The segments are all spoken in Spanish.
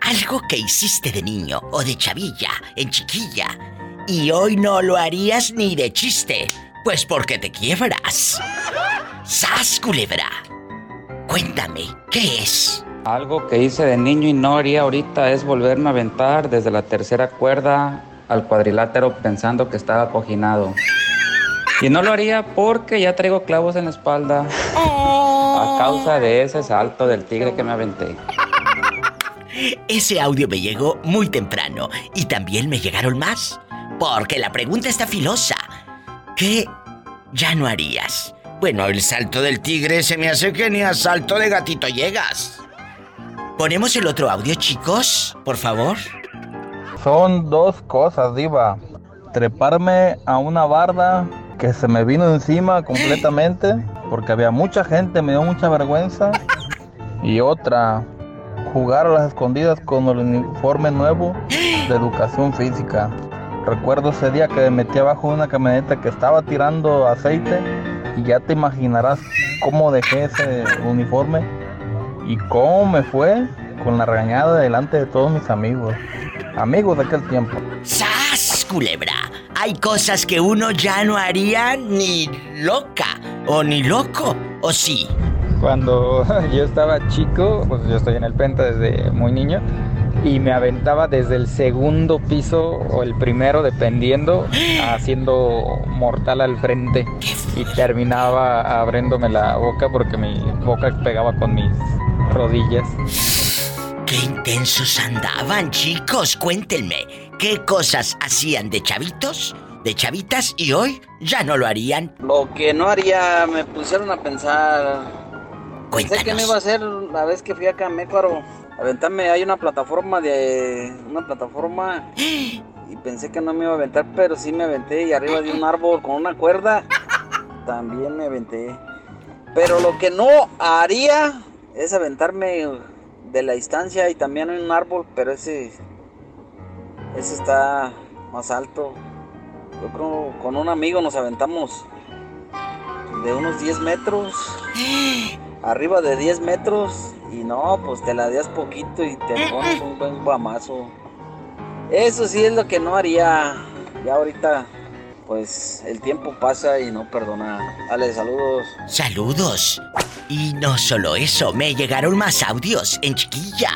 Algo que hiciste de niño o de chavilla, en chiquilla, y hoy no lo harías ni de chiste, pues porque te quiebras. ¡Sas, culebra! Cuéntame, ¿qué es? Algo que hice de niño y no haría ahorita es volverme a aventar desde la tercera cuerda al cuadrilátero pensando que estaba cojinado. Y no lo haría porque ya traigo clavos en la espalda a causa de ese salto del tigre que me aventé. Ese audio me llegó muy temprano y también me llegaron más. Porque la pregunta está filosa. ¿Qué ya no harías? Bueno, el salto del tigre se me hace que ni a salto de gatito llegas. ¿Ponemos el otro audio, chicos? Por favor. Son dos cosas, Diva. Treparme a una barda que se me vino encima completamente porque había mucha gente, me dio mucha vergüenza. Y otra, jugar a las escondidas con el uniforme nuevo de educación física. Recuerdo ese día que me metí abajo de una camioneta que estaba tirando aceite y ya te imaginarás cómo dejé ese uniforme y cómo me fue con la regañada delante de todos mis amigos. Amigos de aquel tiempo. ¡Sas, culebra! Hay cosas que uno ya no haría ni loca o ni loco, ¿o sí? Cuando yo estaba chico, pues yo estoy en el Penta desde muy niño, y me aventaba desde el segundo piso o el primero, dependiendo, haciendo mortal al frente. Y terminaba abriéndome la boca porque mi boca pegaba con mis rodillas. ¡Qué intensos andaban, chicos! Cuéntenme, ¿qué cosas hacían de chavitos, de chavitas y hoy ya no lo harían? Lo que no haría, me pusieron a pensar. Cuéntanos. Sé que no iba a hacer la vez que fui acá a Mécaro. Aventarme, hay una plataforma de. Una plataforma. Y pensé que no me iba a aventar, pero sí me aventé. Y arriba de un árbol con una cuerda. También me aventé. Pero lo que no haría es aventarme de la distancia y también en un árbol, pero ese. Ese está más alto. Yo creo con un amigo nos aventamos de unos 10 metros. Arriba de 10 metros. Y no, pues te la das poquito y te pones un buen guamazo. Eso sí es lo que no haría. Ya ahorita, pues el tiempo pasa y no perdona. Ale, saludos. Saludos. Y no solo eso, me llegaron más audios en chiquilla.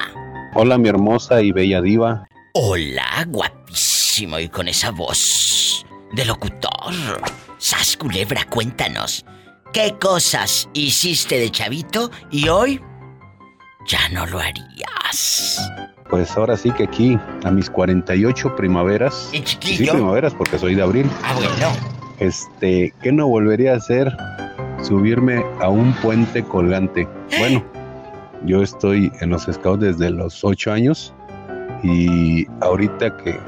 Hola mi hermosa y bella diva. Hola, guapísimo y con esa voz de locutor. Sas Culebra, cuéntanos. ¿Qué cosas hiciste de chavito y hoy ya no lo harías? Pues ahora sí que aquí, a mis 48 primaveras. ¿En Sí, chiquillo? primaveras porque soy de abril. Ah, bueno. Este, ¿qué no volvería a hacer? Subirme a un puente colgante. Bueno, yo estoy en los scouts desde los 8 años y ahorita que,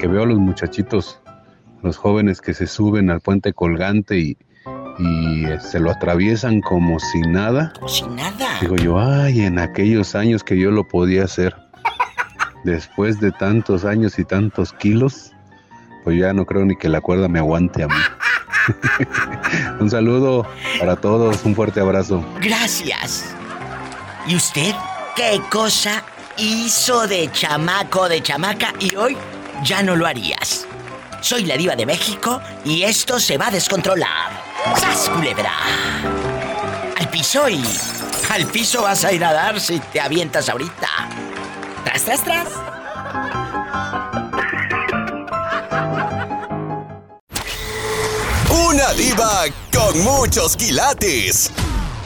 que veo a los muchachitos, los jóvenes que se suben al puente colgante y, y eh, se lo atraviesan como si nada. Como si nada. Digo yo, ay, en aquellos años que yo lo podía hacer, después de tantos años y tantos kilos, pues ya no creo ni que la cuerda me aguante a mí. un saludo para todos, un fuerte abrazo. Gracias. ¿Y usted qué cosa hizo de chamaco, de chamaca y hoy ya no lo harías? Soy la diva de México y esto se va a descontrolar. ¡Sas, culebra! Al piso y... Al piso vas a ir a dar si te avientas ahorita. ¡Tras, tras, tras! Una diva con muchos quilates.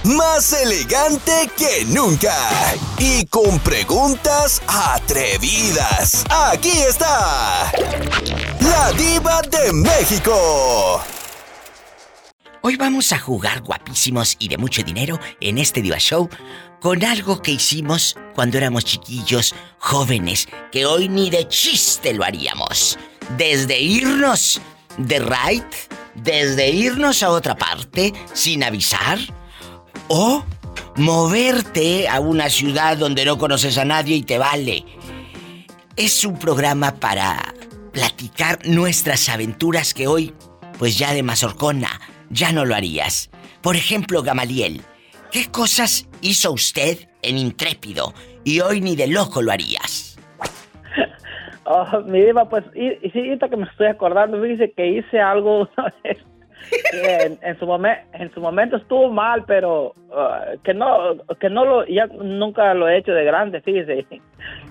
Más elegante que nunca. Y con preguntas atrevidas. Aquí está. La diva de México. Hoy vamos a jugar guapísimos y de mucho dinero en este Diva Show con algo que hicimos cuando éramos chiquillos, jóvenes, que hoy ni de chiste lo haríamos. Desde irnos de ride, desde irnos a otra parte sin avisar, o moverte a una ciudad donde no conoces a nadie y te vale. Es un programa para platicar nuestras aventuras que hoy, pues ya de mazorcona, ya no lo harías. Por ejemplo, Gamaliel, ¿qué cosas hizo usted en Intrépido y hoy ni de loco lo harías? Oh, mi diva, pues, y, y sí, que me estoy acordando, fíjese que hice algo una vez en, en su momento en su momento estuvo mal, pero uh, que no que no lo ya nunca lo he hecho de grande, fíjese,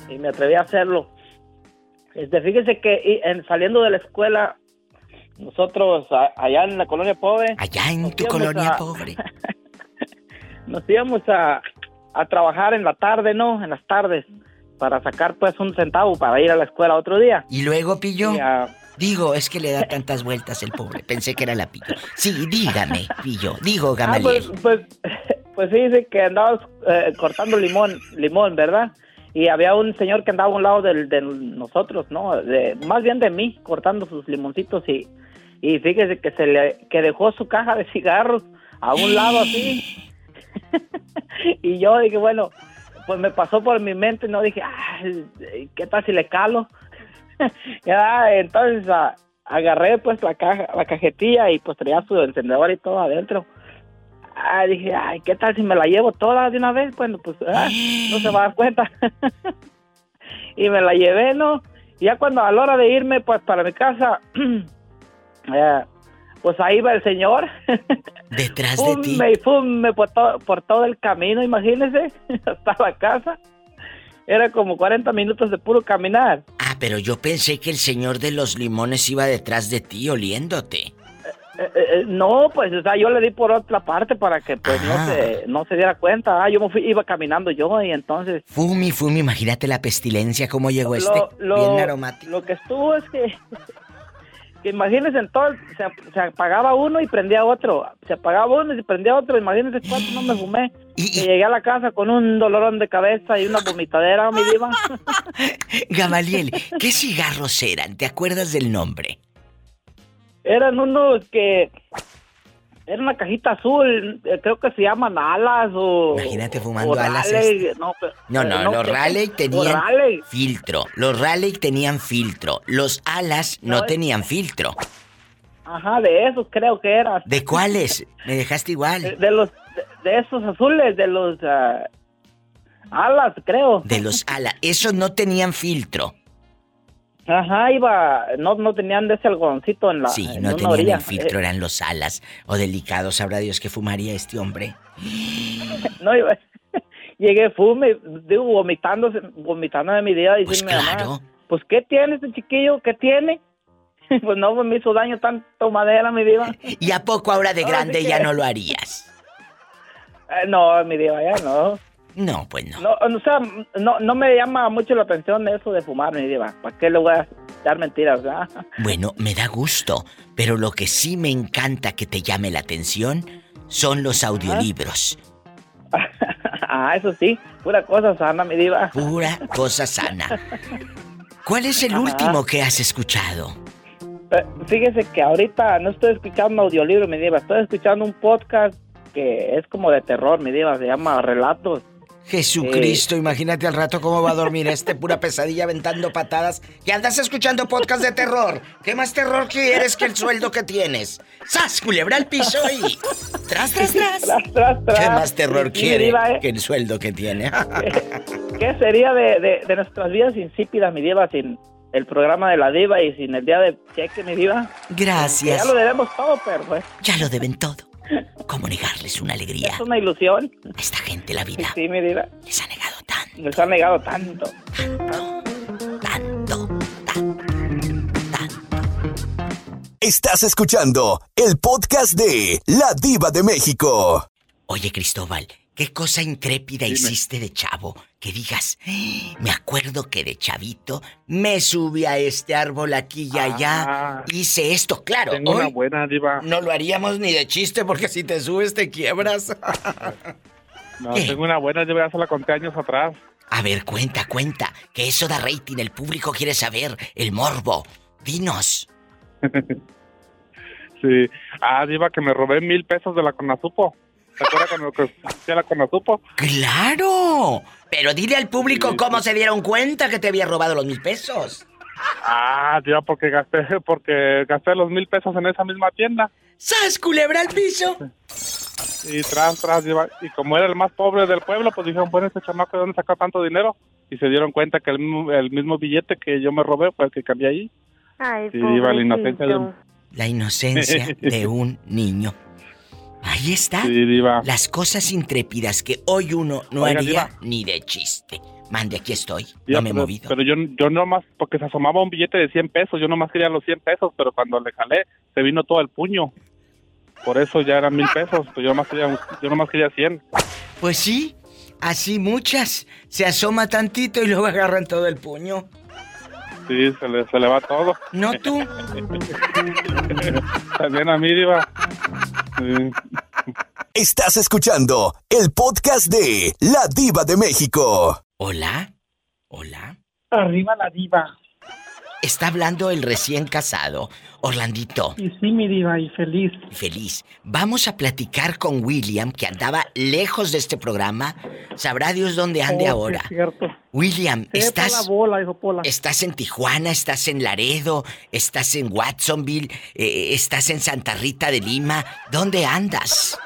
y me atreví a hacerlo. Este, fíjese que en, saliendo de la escuela nosotros a- allá en la colonia pobre Allá en tu colonia a- pobre. nos íbamos a, a trabajar en la tarde, ¿no? En las tardes para sacar pues un centavo para ir a la escuela otro día. ¿Y luego, Pillo? Y, ah, Digo, es que le da tantas vueltas el pobre. Pensé que era la Pillo. Sí, dígame, Pillo. Digo, Ah, Gamaliel. pues, pues, pues sí, dice que andabas eh, cortando limón, limón, ¿verdad? Y había un señor que andaba a un lado del- de nosotros, ¿no? De, más bien de mí, cortando sus limoncitos y, y fíjese que se le que dejó su caja de cigarros a un lado así. y yo dije, bueno, pues me pasó por mi mente, no dije, ah, ¿qué tal si le calo? ya, entonces ah, agarré pues la caja, la cajetilla y pues traía su encendedor y todo adentro. Ah, dije, ay, ¿qué tal si me la llevo toda de una vez? Bueno, pues ah, no se va a dar cuenta. y me la llevé, ¿no? Y ya cuando a la hora de irme, pues para mi casa, eh, pues ahí va el señor. Detrás de ti. fume y fume por, todo por todo el camino, imagínese, hasta la casa. Era como 40 minutos de puro caminar. Ah, pero yo pensé que el señor de los limones iba detrás de ti oliéndote. Eh, eh, no, pues, o sea, yo le di por otra parte para que, pues, no Ah. se, no se diera cuenta. Ah, yo me fui, iba caminando yo y entonces... Fumi, Fumi, imagínate la pestilencia, cómo llegó este. lo, Bien aromático. lo que estuvo es que imagínense entonces, se, se apagaba uno y prendía otro. Se apagaba uno y prendía otro. Imagínense cuánto no me fumé. Y, Y y llegué a la casa con un dolorón de cabeza y una vomitadera, mi diva. Gamaliel, ¿qué cigarros eran? ¿Te acuerdas del nombre? Eran unos que... Era una cajita azul, eh, creo que se llaman alas o... Imagínate fumando o alas Raleigh, no, pero- No, no, eh, los. Raleigh tenían Raleigh. filtro. Los Raleigh tenían filtro. Los alas no, No, es- tenían filtro. Ajá, de esos creo que era. ¿De cuáles? Me dejaste De, igual. de los de, de esos azules, de los ah, alas, creo. De los alas. Esos no tenían filtro. Ajá, iba, no, no tenían de ese algodoncito en la Sí, en no tenían orilla. el filtro, eran los alas. O delicados, sabrá Dios que fumaría este hombre. no iba. Llegué fume, digo, vomitándose, vomitando de mi día y Pues mamá, claro. pues ¿qué tiene este chiquillo? ¿Qué tiene? pues no pues, me hizo daño tanto madera, mi diva. ¿Y a poco ahora de grande que- ya no lo harías? Eh, no, mi diva, ya no. No, pues no. No, o sea, no, no me llama mucho la atención eso de fumar, mi diva. ¿Para qué le voy a dar mentiras, verdad? Bueno, me da gusto, pero lo que sí me encanta que te llame la atención son los audiolibros. ah, eso sí, pura cosa sana, mi diva. Pura cosa sana. ¿Cuál es el Ajá. último que has escuchado? Eh, Fíjese que ahorita no estoy escuchando audiolibro, mi diva. Estoy escuchando un podcast que es como de terror, mi diva. Se llama Relatos. Jesucristo, imagínate al rato cómo va a dormir este pura pesadilla aventando patadas. Y andas escuchando podcast de terror. ¿Qué más terror quieres que el sueldo que tienes? ¡Sas, culebra al piso y... ¡Tras, tras, tras! Tras, tras, tras. ¿Qué más terror Sí, quiere diva, ¿eh? que el sueldo que tiene? ¿Qué sería de, de- de nuestras vidas insípidas, mi diva, sin el programa de la diva y sin el día de cheque, mi diva? Que Gracias. ya lo debemos todo, pero pues Ya lo deben todo. ¿Cómo negarles una alegría? es una ilusión. A esta gente la vida Sí, mi diva. les ha negado tanto, Nos ha negado tanto. tanto, tanto, tanto. Estás escuchando el podcast de La Diva de México. Oye, Cristóbal, ¿qué cosa intrépida hiciste de chavo? Que digas, "Ah, me acuerdo que de chavito me subí a este árbol aquí y allá, Ah, hice esto, claro. Tengo una buena diva. no lo haríamos ni de chiste porque si te subes te quiebras. No, ¿Qué? tengo una buena diva, ya se la conté años atrás. A ver, cuenta, cuenta, que eso da rating, el público quiere saber, el morbo. Dinos. Sí. Ah, diva, que me robé mil pesos de la Conasupo. ¿Te acuerdas cuando que hacía la Conasupo? ¡Claro! Pero dile al público Sí, cómo sí. se dieron cuenta que te había robado los mil pesos. Ah, diva, porque gasté, porque gasté los mil pesos en esa misma tienda. ¡Sas, culebra al piso! Y tras, tras. Y como era el más pobre del pueblo, pues dijeron, bueno, este chamaco, ¿de dónde sacó tanto dinero? Y se dieron cuenta que el mismo, el mismo billete que yo me robé fue el que cambié ahí. Ay, Sí, Diva, la inocencia de un... La inocencia de un niño. Ahí está. Sí, Diva. Las cosas intrépidas que hoy uno no Oiga, haría Diva. ni de chiste. Mande, aquí estoy. No me he pero, movido. pero yo, yo nomás, porque se asomaba un billete de 100 pesos, yo nomás quería los 100 pesos, pero cuando le jalé, se vino todo el puño. Por eso ya eran mil pesos, pues yo nomás quería, yo nomás quería 100. Pues sí, así muchas. Se asoma tantito y luego agarran todo el puño. Sí, se le, se le va todo. No tú. También a mí, Diva. Estás escuchando el podcast de La Diva de México. Hola. Hola. Arriba la diva. Está hablando el recién casado, Orlandito. Y sí, mi diva, y feliz. Feliz. Vamos a platicar con William, que andaba lejos de este programa. Sabrá Dios dónde ande Oh, sí, ahora. es cierto. William, Sepa estás... la bola, dijo Pola. Estás en Tijuana, estás en Laredo, estás en Watsonville, eh, estás en Santa Rita de Lima. ¿Dónde andas?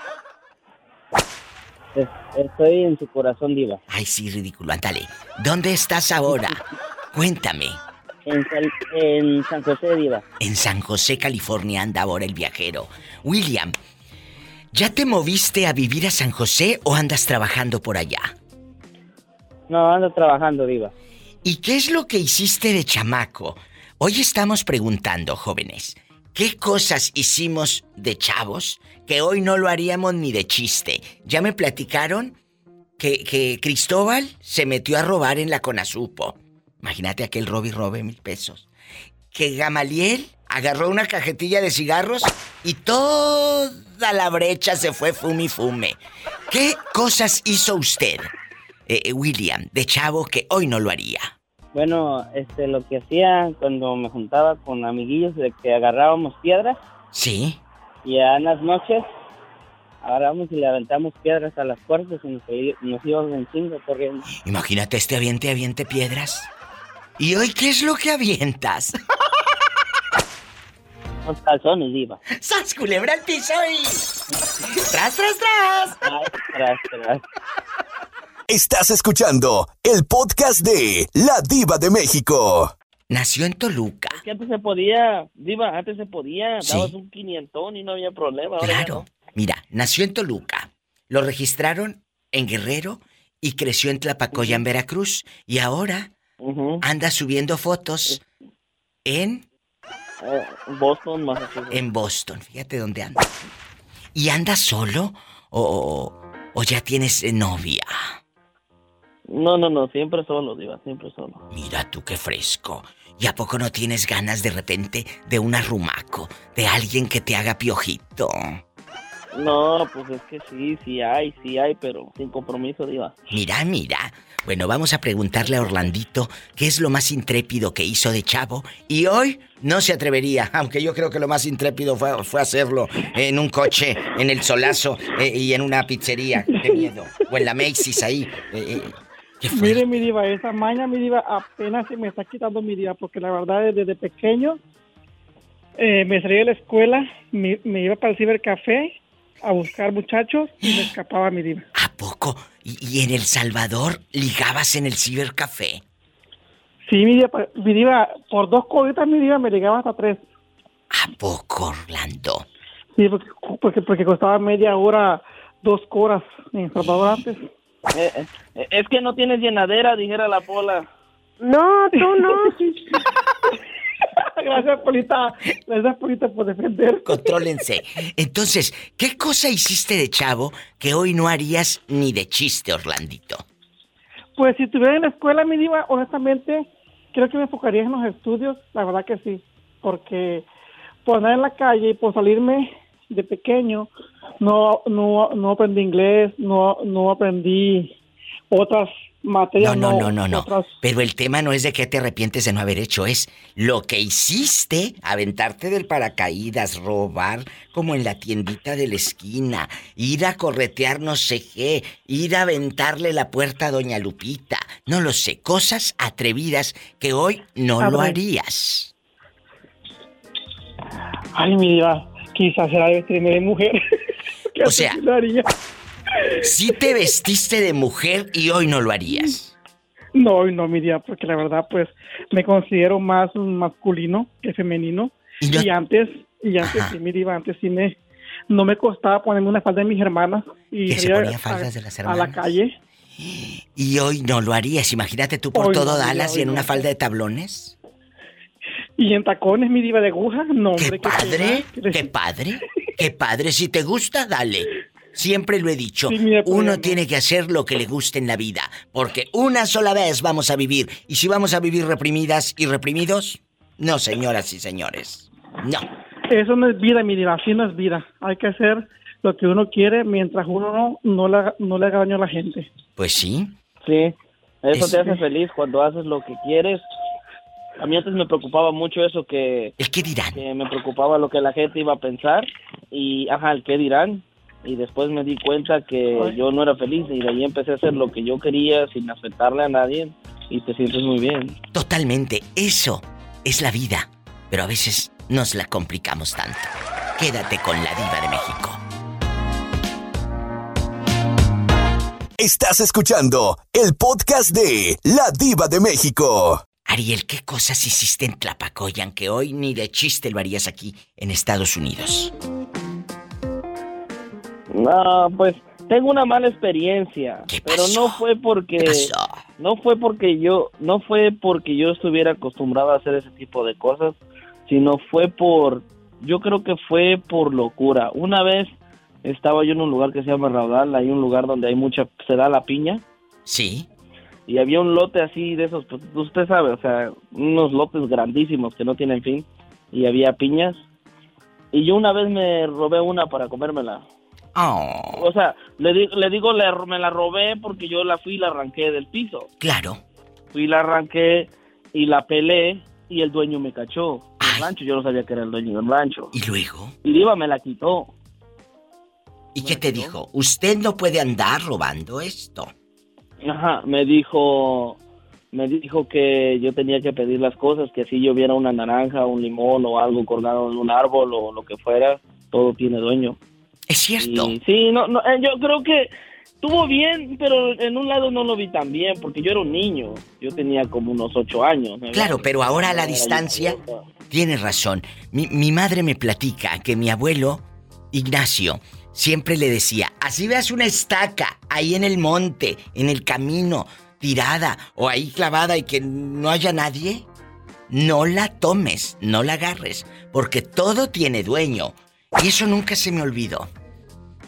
Es- Estoy en su corazón, Diva. Ay, sí, ridículo, ándale. ¿Dónde estás ahora? Cuéntame. En, San- en San José, Diva. En San José, California, anda ahora el viajero. William, ¿ya te moviste a vivir a San José o andas trabajando por allá? No, ando trabajando, Diva. ¿Y qué es lo que hiciste de chamaco? Hoy estamos preguntando, jóvenes, ¿qué cosas hicimos de chavos que hoy no lo haríamos ni de chiste? Ya me platicaron que, que Cristóbal se metió a robar en la Conasupo. Imagínate aquel robe y robe mil pesos. Que Gamaliel agarró una cajetilla de cigarros y toda la brecha se fue fume y fume. ¿Qué cosas hizo usted, eh, eh, William, de chavo que hoy no lo haría? Bueno, este, lo que hacía cuando me juntaba con amiguillos de que agarrábamos piedras Sí. y en las noches agarramos y le aventamos piedras a las puertas y nos, nos íbamos en chingo corriendo. Imagínate este aviente, aviente piedras. ¿Y hoy qué es lo que avientas? Los calzones, Diva. ¡Sas, culebra al piso y... ¡Tras, tras, tras! Ay, tras, tras. Estás escuchando el podcast de La Diva de México. Nació en Toluca. Que antes se podía, Diva, antes se podía. Sí. Dabas un quinientón y no había problema. Claro. Mira, nació en Toluca. Lo registraron en Guerrero y creció en Tlapacoya, en Veracruz. Y ahora anda subiendo fotos en, Eh, Boston, Massachusetts. en Boston. Fíjate dónde anda. ¿Y anda solo o, o ya tienes eh, novia? No, no, no, siempre solo, Diva, siempre solo. Mira tú qué fresco. ¿Y a poco no tienes ganas de repente de un arrumaco? De alguien que te haga piojito. No, pues es que sí, sí hay, sí hay, pero sin compromiso, Diva. Mira, mira. Bueno, vamos a preguntarle a Orlandito qué es lo más intrépido que hizo de chavo. Y hoy no se atrevería, aunque yo creo que lo más intrépido fue, fue hacerlo en un coche, en el solazo eh, y en una pizzería. Qué miedo. O en la Macy's ahí. eh, eh. Mire, mi diva, esa maña, mi diva, apenas se me está quitando mi diva, porque la verdad, desde pequeño, eh, me salía de la escuela, me, me iba para el cibercafé a buscar muchachos y me escapaba mi diva. ¿A poco? ¿Y, y en El Salvador ligabas en el cibercafé? Sí, mi diva, pa- mi diva, por dos coditas mi diva me llegaba hasta tres. ¿A poco, Orlando? Sí, porque, porque, porque costaba media hora, dos horas en El Salvador antes. Eh, eh, es que no tienes llenadera, dijera la pola. No, tú no. Gracias, Polita. Gracias, Polita, por defender. Contrólense. Entonces, ¿qué cosa hiciste de chavo que hoy no harías ni de chiste, Orlandito? Pues si estuviera en la escuela, mi diva, honestamente, creo que me enfocaría en los estudios, la verdad que sí, porque por andar en la calle y por salirme de pequeño, no, no, no aprendí inglés, no, no aprendí otras materias. No, no, no, no, no. Pero el tema no es de qué te arrepientes de no haber hecho, es lo que hiciste, aventarte del paracaídas, robar como en la tiendita de la esquina, ir a corretear no sé qué, ir a aventarle la puerta a Doña Lupita. No lo sé, cosas atrevidas que hoy no lo harías. Ay, mi diva, quizás era de de mujer. Qué Eso sea, haría. Si te vestiste de mujer y hoy no lo harías. No, no, mi diva, porque la verdad, pues, me considero más masculino que femenino. Y, antes, y antes sí, mi diva, antes sí me, no me costaba ponerme una falda de mis hermanas y ¿Que se ponía a- faldas de las a la calle. Y hoy no lo harías. Imagínate tú por Hoy todo no, Dallas hoy y en no. una falda de tablones. Y en tacones, mi diva de aguja, no, hombre, qué Padre, qué padre, qué padre. Si te gusta, dale. Siempre lo he dicho. Sí, mira, Uno tiene que hacer lo que le guste en la vida. Porque una sola vez vamos a vivir. Y si vamos a vivir reprimidas y reprimidos, no, señoras y señores. No. Eso no es vida, mi diva, así no es vida. Hay que hacer lo que uno quiere mientras uno no, no, le, haga- no le haga daño a la gente. Pues sí. Sí, eso Es- te hace feliz cuando haces lo que quieres. A mí antes me preocupaba mucho eso que... ¿El qué dirán? Que me preocupaba lo que la gente iba a pensar y, ajá, el qué dirán. Y después me di cuenta que yo no era feliz y de ahí empecé a hacer lo que yo quería sin afectarle a nadie y te sientes muy bien. Totalmente. Eso es la vida. Pero a veces nos la complicamos tanto. Quédate con la diva de México. Estás escuchando el podcast de La Diva de México. Ariel, ¿qué cosas hiciste en Tlapacoyan que hoy ni de chiste lo harías aquí en Estados Unidos? No, pues tengo una mala experiencia, pero no fue porque no fue porque yo no fue porque yo estuviera acostumbrado a hacer ese tipo de cosas, sino fue por yo creo que fue por locura. Una vez estaba yo en un lugar que se llama Raudal, hay un lugar donde hay mucha se da la piña Sí. y había un lote así de esos, pues, usted sabe, o sea, unos lotes grandísimos que no tienen fin y había piñas y yo una vez me robé una para comérmela. Oh, O sea, le, le digo, le- me la robé porque yo la fui y la arranqué del piso. claro. Fui la arranqué y la pelé y el dueño me cachó. El rancho, yo no sabía que era el dueño del rancho. ¿Y luego? Y Diva me la quitó. ¿Y qué te dijo? Usted no puede andar robando esto. Ajá, me dijo, me dijo que yo tenía que pedir las cosas, que si yo viera una naranja, un limón o algo colgado en un árbol o lo que fuera, todo tiene dueño. Es cierto. Y, sí, no, no, eh, yo creo que estuvo bien, pero en un lado no lo vi tan bien, porque yo era un niño, yo tenía como unos ocho años. ¿no? Claro, pero ahora a la distancia tienes razón. Mi, mi madre me platica que mi abuelo, Ignacio, siempre le decía, así veas una estaca ahí en el monte, en el camino, tirada o ahí clavada y que no haya nadie, no la tomes, no la agarres, porque todo tiene dueño. Y eso nunca se me olvidó.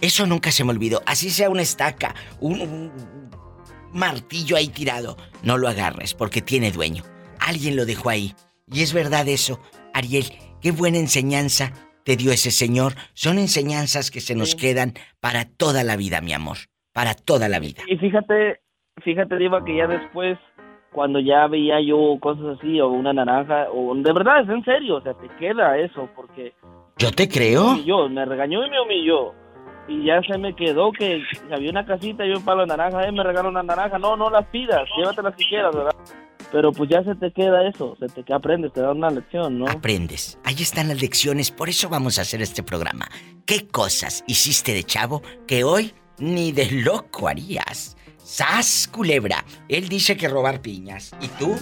Eso nunca se me olvidó. Así sea una estaca, un, un martillo ahí tirado, no lo agarres porque tiene dueño. Alguien lo dejó ahí. Y es verdad eso. Ariel, qué buena enseñanza te dio ese señor. Son enseñanzas que se nos quedan para toda la vida, mi amor. Para toda la vida. Y fíjate, fíjate, Diva, que ya después, cuando ya veía yo cosas así, o una naranja, o de verdad, es en serio, o sea, te queda eso, porque Yo te creo. me humilló, me regañó y me humilló. Y ya se me quedó que había una casita y un palo de naranja, eh, me regaló una naranja, no, no las pidas, llévatelas si quieras, ¿verdad? Pero pues ya se te queda eso, se te aprendes, te da una lección, ¿no? Aprendes. Ahí están las lecciones, por eso vamos a hacer este programa. ¿Qué cosas hiciste de chavo que hoy ni de loco harías? ¡Sas, culebra! Él dice que robar piñas. ¿Y tú?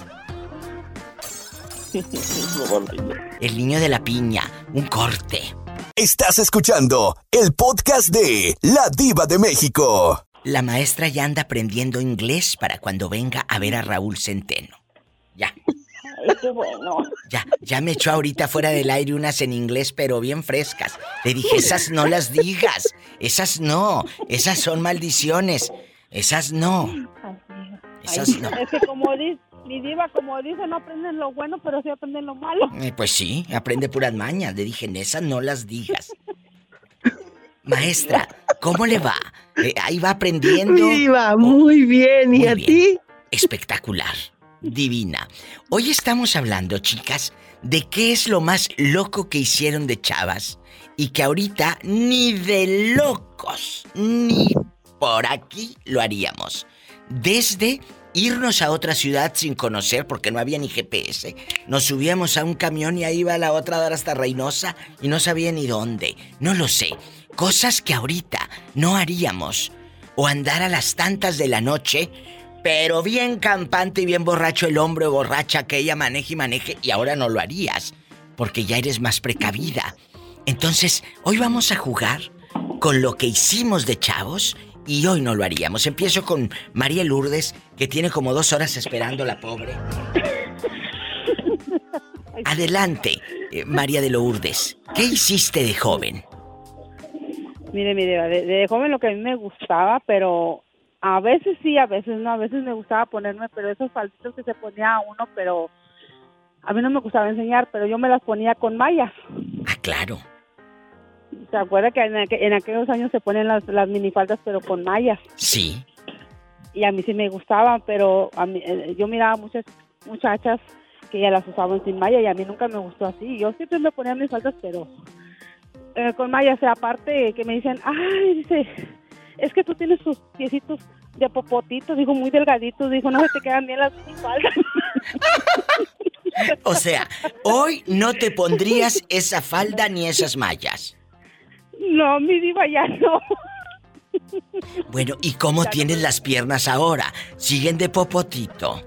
El niño de la piña. Un corte. Estás escuchando el podcast de La Diva de México. La maestra ya anda aprendiendo inglés para cuando venga a ver a Raúl Centeno. Ya. qué bueno. Ya, ya me echó ahorita fuera del aire unas en inglés, pero bien frescas. Le dije, esas no las digas. Esas no. Esas son maldiciones. Esas no. Esas no. Es que como dice, mi diva, como dice, no aprenden lo bueno, pero sí aprenden lo malo. Eh, pues sí, aprende puras mañas. Le dije, esas no las digas. Maestra, ¿cómo le va? Eh, ahí va aprendiendo. Mi diva, muy bien. ¿Y Muy a bien. ti? Espectacular. Divina. Hoy estamos hablando, chicas, de qué es lo más loco que hicieron de chavas y que ahorita ni de locos, ni por aquí lo haríamos. Desde irnos a otra ciudad sin conocer porque no había ni GPS. Nos subíamos a un camión y ahí iba la otra a dar hasta Reynosa y no sabía ni dónde. No lo sé. cosas que ahorita no haríamos. O andar a las tantas de la noche, pero bien campante y bien borracho el hombre borracha que ella maneje y maneje, y ahora no lo harías, porque ya eres más precavida. Entonces, hoy vamos a jugar con lo que hicimos de chavos y hoy no lo haríamos. Empiezo con María Lourdes, que tiene como dos horas esperando la pobre. Adelante, eh, María de Lourdes. ¿Qué hiciste de joven? Mire, mire, de, de joven lo que a mí me gustaba, pero a veces sí, a veces no, a veces me gustaba ponerme, pero esos falditos que se ponía uno, pero a mí no me gustaba enseñar, pero yo me las ponía con mallas. Ah, claro. ¿Se acuerda que en, aqu- en aquellos años se ponen las, las minifaldas, pero con mallas? Sí. Y a mí sí me gustaban, pero a mí, eh, yo miraba muchas muchachas que ya las usaban sin malla y a mí nunca me gustó así. Yo siempre me ponía mis faldas, pero eh, con mallas. Y aparte que me dicen, ay, dice, es que tú tienes tus piecitos de popotito, digo, muy delgaditos, dijo, no se te quedan bien las faldas. O sea, hoy no te pondrías esa falda ni esas mallas. No, mi diva, ya no. Bueno, ¿y cómo tienes las piernas ahora? ¿Siguen de popotito?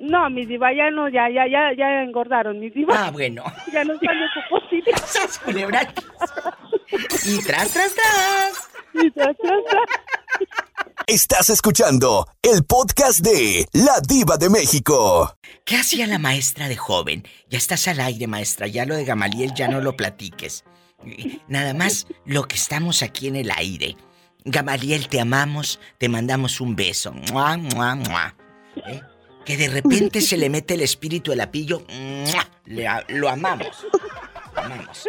No, mi diva, ya no, ya, ya, ya, ya engordaron, mi diva. Ah, bueno. Ya no están de popotito. Y tras, tras, tras. Y tras, tras, tras. Estás escuchando el podcast de La Diva de México. ¿Qué hacía la maestra de joven? Ya estás al aire, maestra. Ya lo de Gamaliel ya no lo platiques. Nada más lo que estamos aquí en el aire. Gamaliel, te amamos, te mandamos un beso. Mua, mua, mua. ¿Eh? Que de repente se le mete el espíritu al apillo. Mua. Le lo amamos. Lo amamos.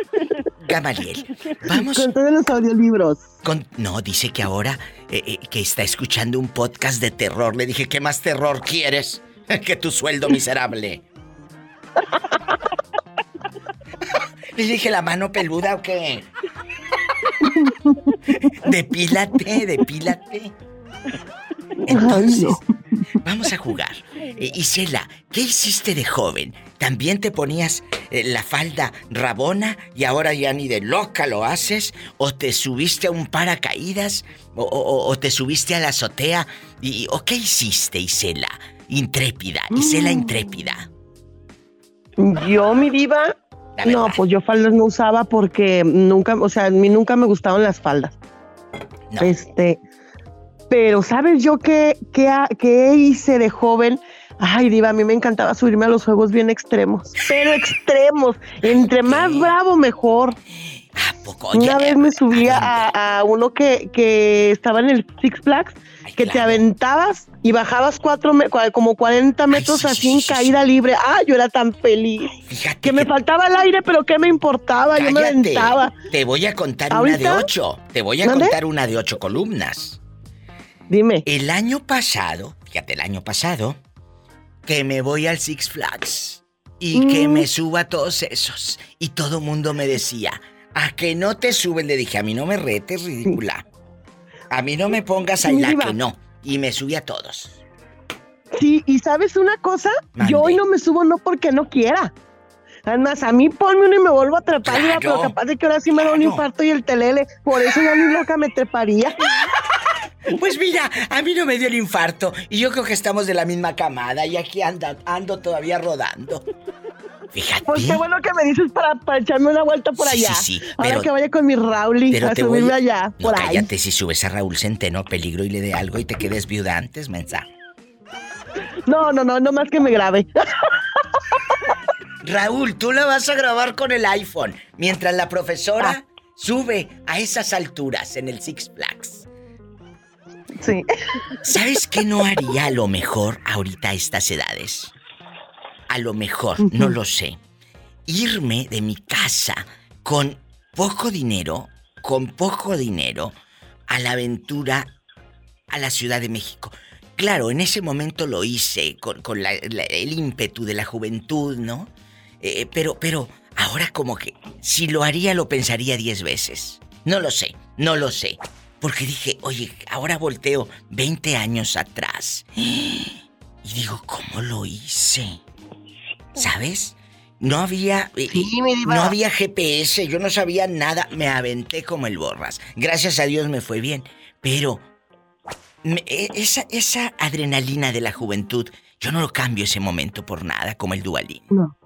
Gamaliel, vamos. Con todos los audiolibros. Con... No, dice que ahora eh, eh, que está escuchando un podcast de terror. Le dije, ¿qué más terror quieres? que tu sueldo miserable. Le dije, ¿la mano peluda o qué? Depílate, depílate. Entonces, vamos a jugar. Eh, Isela, ¿qué hiciste de joven? ¿También te ponías eh, la falda rabona y ahora ya ni de loca lo haces? ¿O te subiste a un paracaídas? ¿O, o- o te subiste a la azotea? Y, ¿O qué hiciste, Isela? Intrépida, Isela Mm. intrépida. Yo, mi diva, no, pues yo faldas no usaba porque nunca, o sea, a mí nunca me gustaban las faldas. Este, pero ¿sabes yo qué, qué, qué hice de joven? Ay, diva, a mí me encantaba subirme a los juegos bien extremos, pero extremos. Entre más bravo, mejor. Una vez me subí a, a uno que, que estaba en el Six Flags, que te aventabas y bajabas cuatro, como 40 metros así en caída libre. Ah, yo era tan feliz. que me faltaba el aire, pero ¿qué me importaba? Yo me aventaba. Te voy a contar una de ocho. Te voy a contar una de ocho columnas. Dime. El año pasado, fíjate, el año pasado, que me voy al Six Flags y que Mm. me suba a todos esos. Y todo mundo me decía, a que no te suben. Le dije, a mí no me retes, ridícula. A mí no me pongas a la que no. Y me subí a todos. Sí, y ¿sabes una cosa? Yo hoy no me subo no porque no quiera. Además, a mí ponme uno y me vuelvo a trepar, pero capaz de que ahora sí me da un infarto y el telele. Por eso ya ni loca me treparía. Pues mira, a mí no me dio el infarto y yo creo que estamos de la misma camada y aquí ando todavía rodando. Fíjate. Pues qué bueno que me dices para, para echarme una vuelta por Sí, allá. sí, sí, Ahora pero- que vaya con mi Rauli Pero a voy subirme allá, No, por ahí. cállate si subes a Raúl Centeno, peligro y le dé algo y te quedes viuda antes, mensa. No, no, no, no más que me grabe. Raúl, tú la vas a grabar con el iPhone mientras la profesora Ah. sube a esas alturas en el Six Flags. Sí. ¿Sabes qué no haría a lo mejor ahorita a estas edades? A lo mejor, no lo sé. Irme de mi casa con poco dinero, con poco dinero, a la aventura a la Ciudad de México. Claro, en ese momento lo hice con, con la- la- el ímpetu de la juventud, ¿no? Eh, pero, pero ahora como que si lo haría lo pensaría diez veces. No lo sé, no lo sé. Porque dije, oye, ahora volteo 20 años atrás. Y digo, ¿cómo lo hice? ¿Sabes? No había. eh, no había GPS, yo no sabía nada. Me aventé como el borras. Gracias a Dios me fue bien. Pero. me- e- esa, esa adrenalina de la juventud, yo no lo cambio ese momento por nada, como el dualín. No.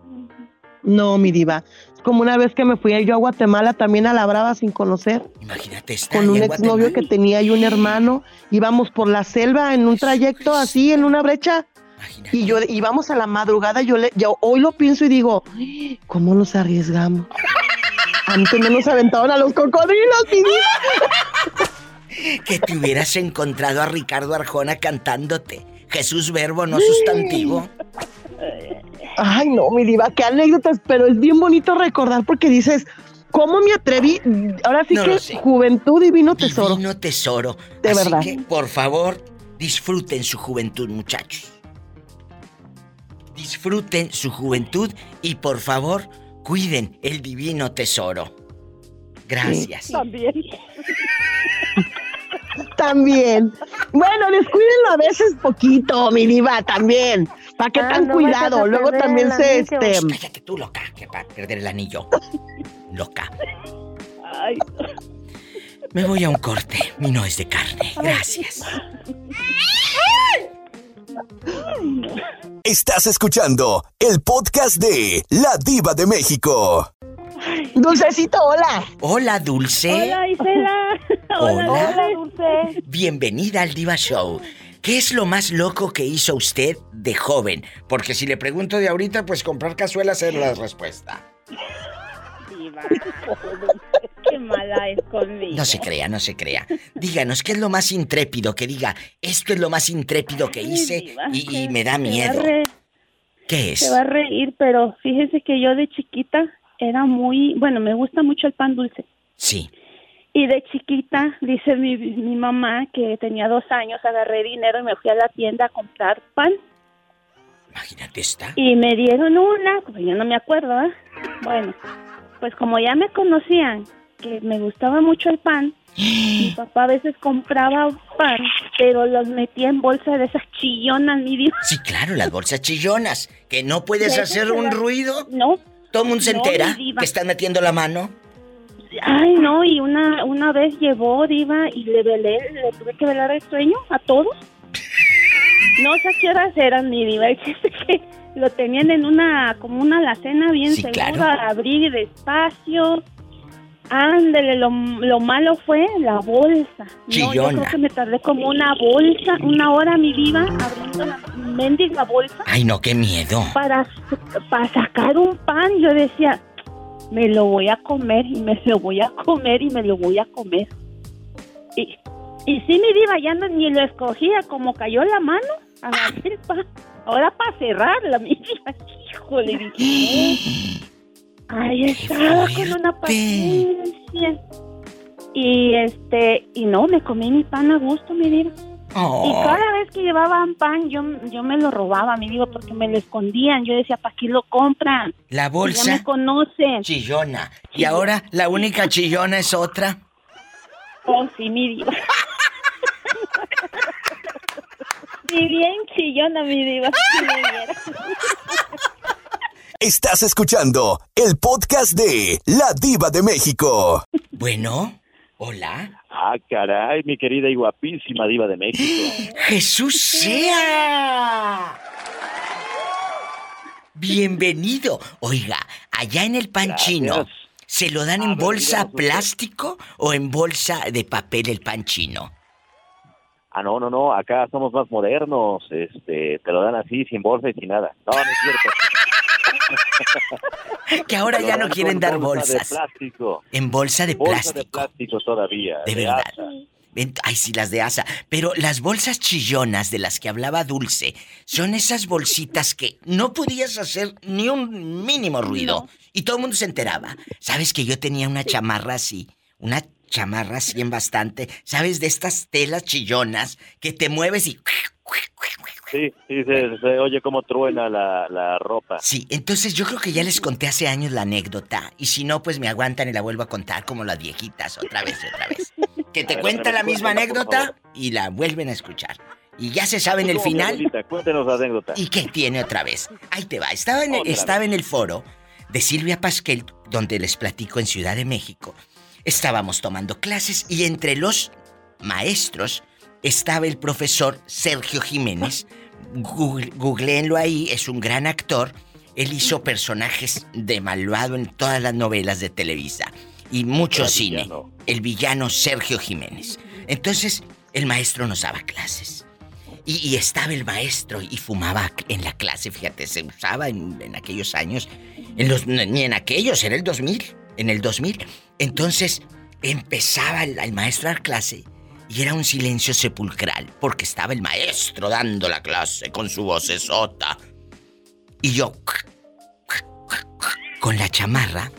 No, mi diva. Como una vez que me fui yo a Guatemala también a la brava sin conocer. Imagínate estar Con un exnovio que tenía y un hermano. Íbamos por la selva en un trayecto así, en una brecha. Y yo íbamos a la madrugada, yo, le, yo hoy lo pienso y digo, ¿cómo nos arriesgamos? Antes no nos aventaban a los cocodrilos, mi diva. Que te hubieras encontrado a Ricardo Arjona cantándote. Jesús verbo, no sustantivo. Ay, no, mi diva, qué anécdotas, pero es bien bonito recordar porque dices, ¿cómo me atreví? Ahora sí No que juventud divino tesoro. Divino tesoro. De Así verdad. que, por favor, disfruten su juventud, muchachos. Disfruten su juventud y por favor, cuiden el divino tesoro. Gracias. También. También. Bueno, descuídenlo a veces poquito, mi diva, también. ¿Para qué Ah, tan no cuidado? Luego también se anillo. este. Shh, cállate tú, loca, que va a perder el anillo. Loca. Ay, Me voy a un corte. Mi no es de carne. Gracias. Estás escuchando el podcast de La Diva de México. Dulcecito, hola. Hola, Dulce. Hola, Isela. Hola. Hola, Dulce. Bienvenida al Diva Show. ¿Qué es lo más loco que hizo usted de joven? Porque si le pregunto de ahorita, pues comprar cazuelas es la respuesta. Diva. Qué mala es conmigo. No se crea, no se crea. Díganos, ¿qué es lo más intrépido que diga? Esto es lo más intrépido que hice diva, y, me da miedo. re- ¿Qué es? Se va a reír, pero fíjese que yo de chiquita era muy, bueno, me gusta mucho el pan dulce. Sí. Y de chiquita, dice mi, mi mamá que tenía dos años, agarré dinero y me fui a la tienda a comprar pan. Imagínate esta. Y me dieron una, pues yo no me acuerdo, ¿eh? Bueno, pues como ya me conocían que me gustaba mucho el pan, mi papá a veces compraba pan, pero los metía en bolsa de esas chillonas, mi Dios. Sí, claro, las bolsas chillonas. Que no puedes hacer un ruido. No. Todo el mundo se No, entera que están metiendo la mano. Ay, no, y una, una vez llevó, Diva, y le velé, le tuve que velar el sueño a todos. No sé qué horas eran, mi Diva. Que lo tenían en una, como una alacena bien Sí, segura, claro. abrir despacio. Ándele, lo, lo malo fue la bolsa. No, yo creo que me tardé como una bolsa, una hora, mi Diva, abriendo la mendiga bolsa Ay, no, qué miedo. para, para sacar un pan, yo decía, me lo voy a comer y me lo voy a comer y me lo voy a comer. Y, y sí, mi diva, ya no, ni lo escogía, como cayó la mano, agarré el pan. Ahora para cerrarla, mi diva, híjole, dije, Ahí estaba con una paciencia. Y este, y no, me comí mi pan a gusto, mi diva. Y Oh. cada vez que llevaban pan, yo, yo me lo robaba, mi diva, porque me lo escondían. Yo decía, ¿para qué lo compran? La Ya bolsa me conocen. chillona. Y ahora la única chillona es otra. Oh, sí, mi diva. Sí, bien chillona, mi diva. si me. Estás escuchando el podcast de La Diva de México. Bueno, hola. Ah, caray, mi querida y guapísima diva de México. Jesús sea. Bienvenido. Oiga, allá en el pan chino, Gracias. ¿se lo dan A en ver, bolsa plástico o en bolsa de papel el pan chino? Ah, no, no, no, acá somos más modernos, este, te lo dan así, sin bolsa y sin nada. No, no es cierto. Que ahora ya no quieren dar bolsa bolsas. de plástico. En bolsa de Bolsa plástico. de plástico todavía. De verdad. asa. Ay, sí, las de asa. Pero las bolsas chillonas de las que hablaba Dulce son esas bolsitas que no podías hacer ni un mínimo ruido. Y todo el mundo se enteraba. ¿Sabes que yo tenía una chamarra así? Una chamarra así en bastante. ¿Sabes de estas telas chillonas que te mueves y... Sí, sí, se, se oye cómo truena la, la ropa. Sí, entonces yo creo que ya les conté hace años la anécdota. Y si no, pues me aguantan y la vuelvo a contar como las viejitas, otra vez otra vez. Que te ver, cuenta la misma anécdota y la vuelven a escuchar. Y ya se sabe en el ¿Cómo, mi final. abuelita? Cuéntenos la anécdota. ¿Y qué tiene otra vez? Ahí te va. Estaba en el, estaba en el foro de Silvia Pasquel, donde les platico en Ciudad de México, estábamos tomando clases y entre los maestros estaba el profesor Sergio Jiménez. Google, googleenlo ahí, es un gran actor. Él hizo personajes de malvado en todas las novelas de Televisa y mucho Era cine. villano. El villano Sergio Jiménez. Entonces, el maestro nos daba clases. Y, y estaba el maestro y fumaba en la clase, fíjate, se usaba en, en aquellos años, en los, ni en aquellos, era el 2000, en el 2000. Entonces empezaba el, el maestro a dar clase y era un silencio sepulcral, porque estaba el maestro dando la clase con su vocesota. Y yo, con la chamarra,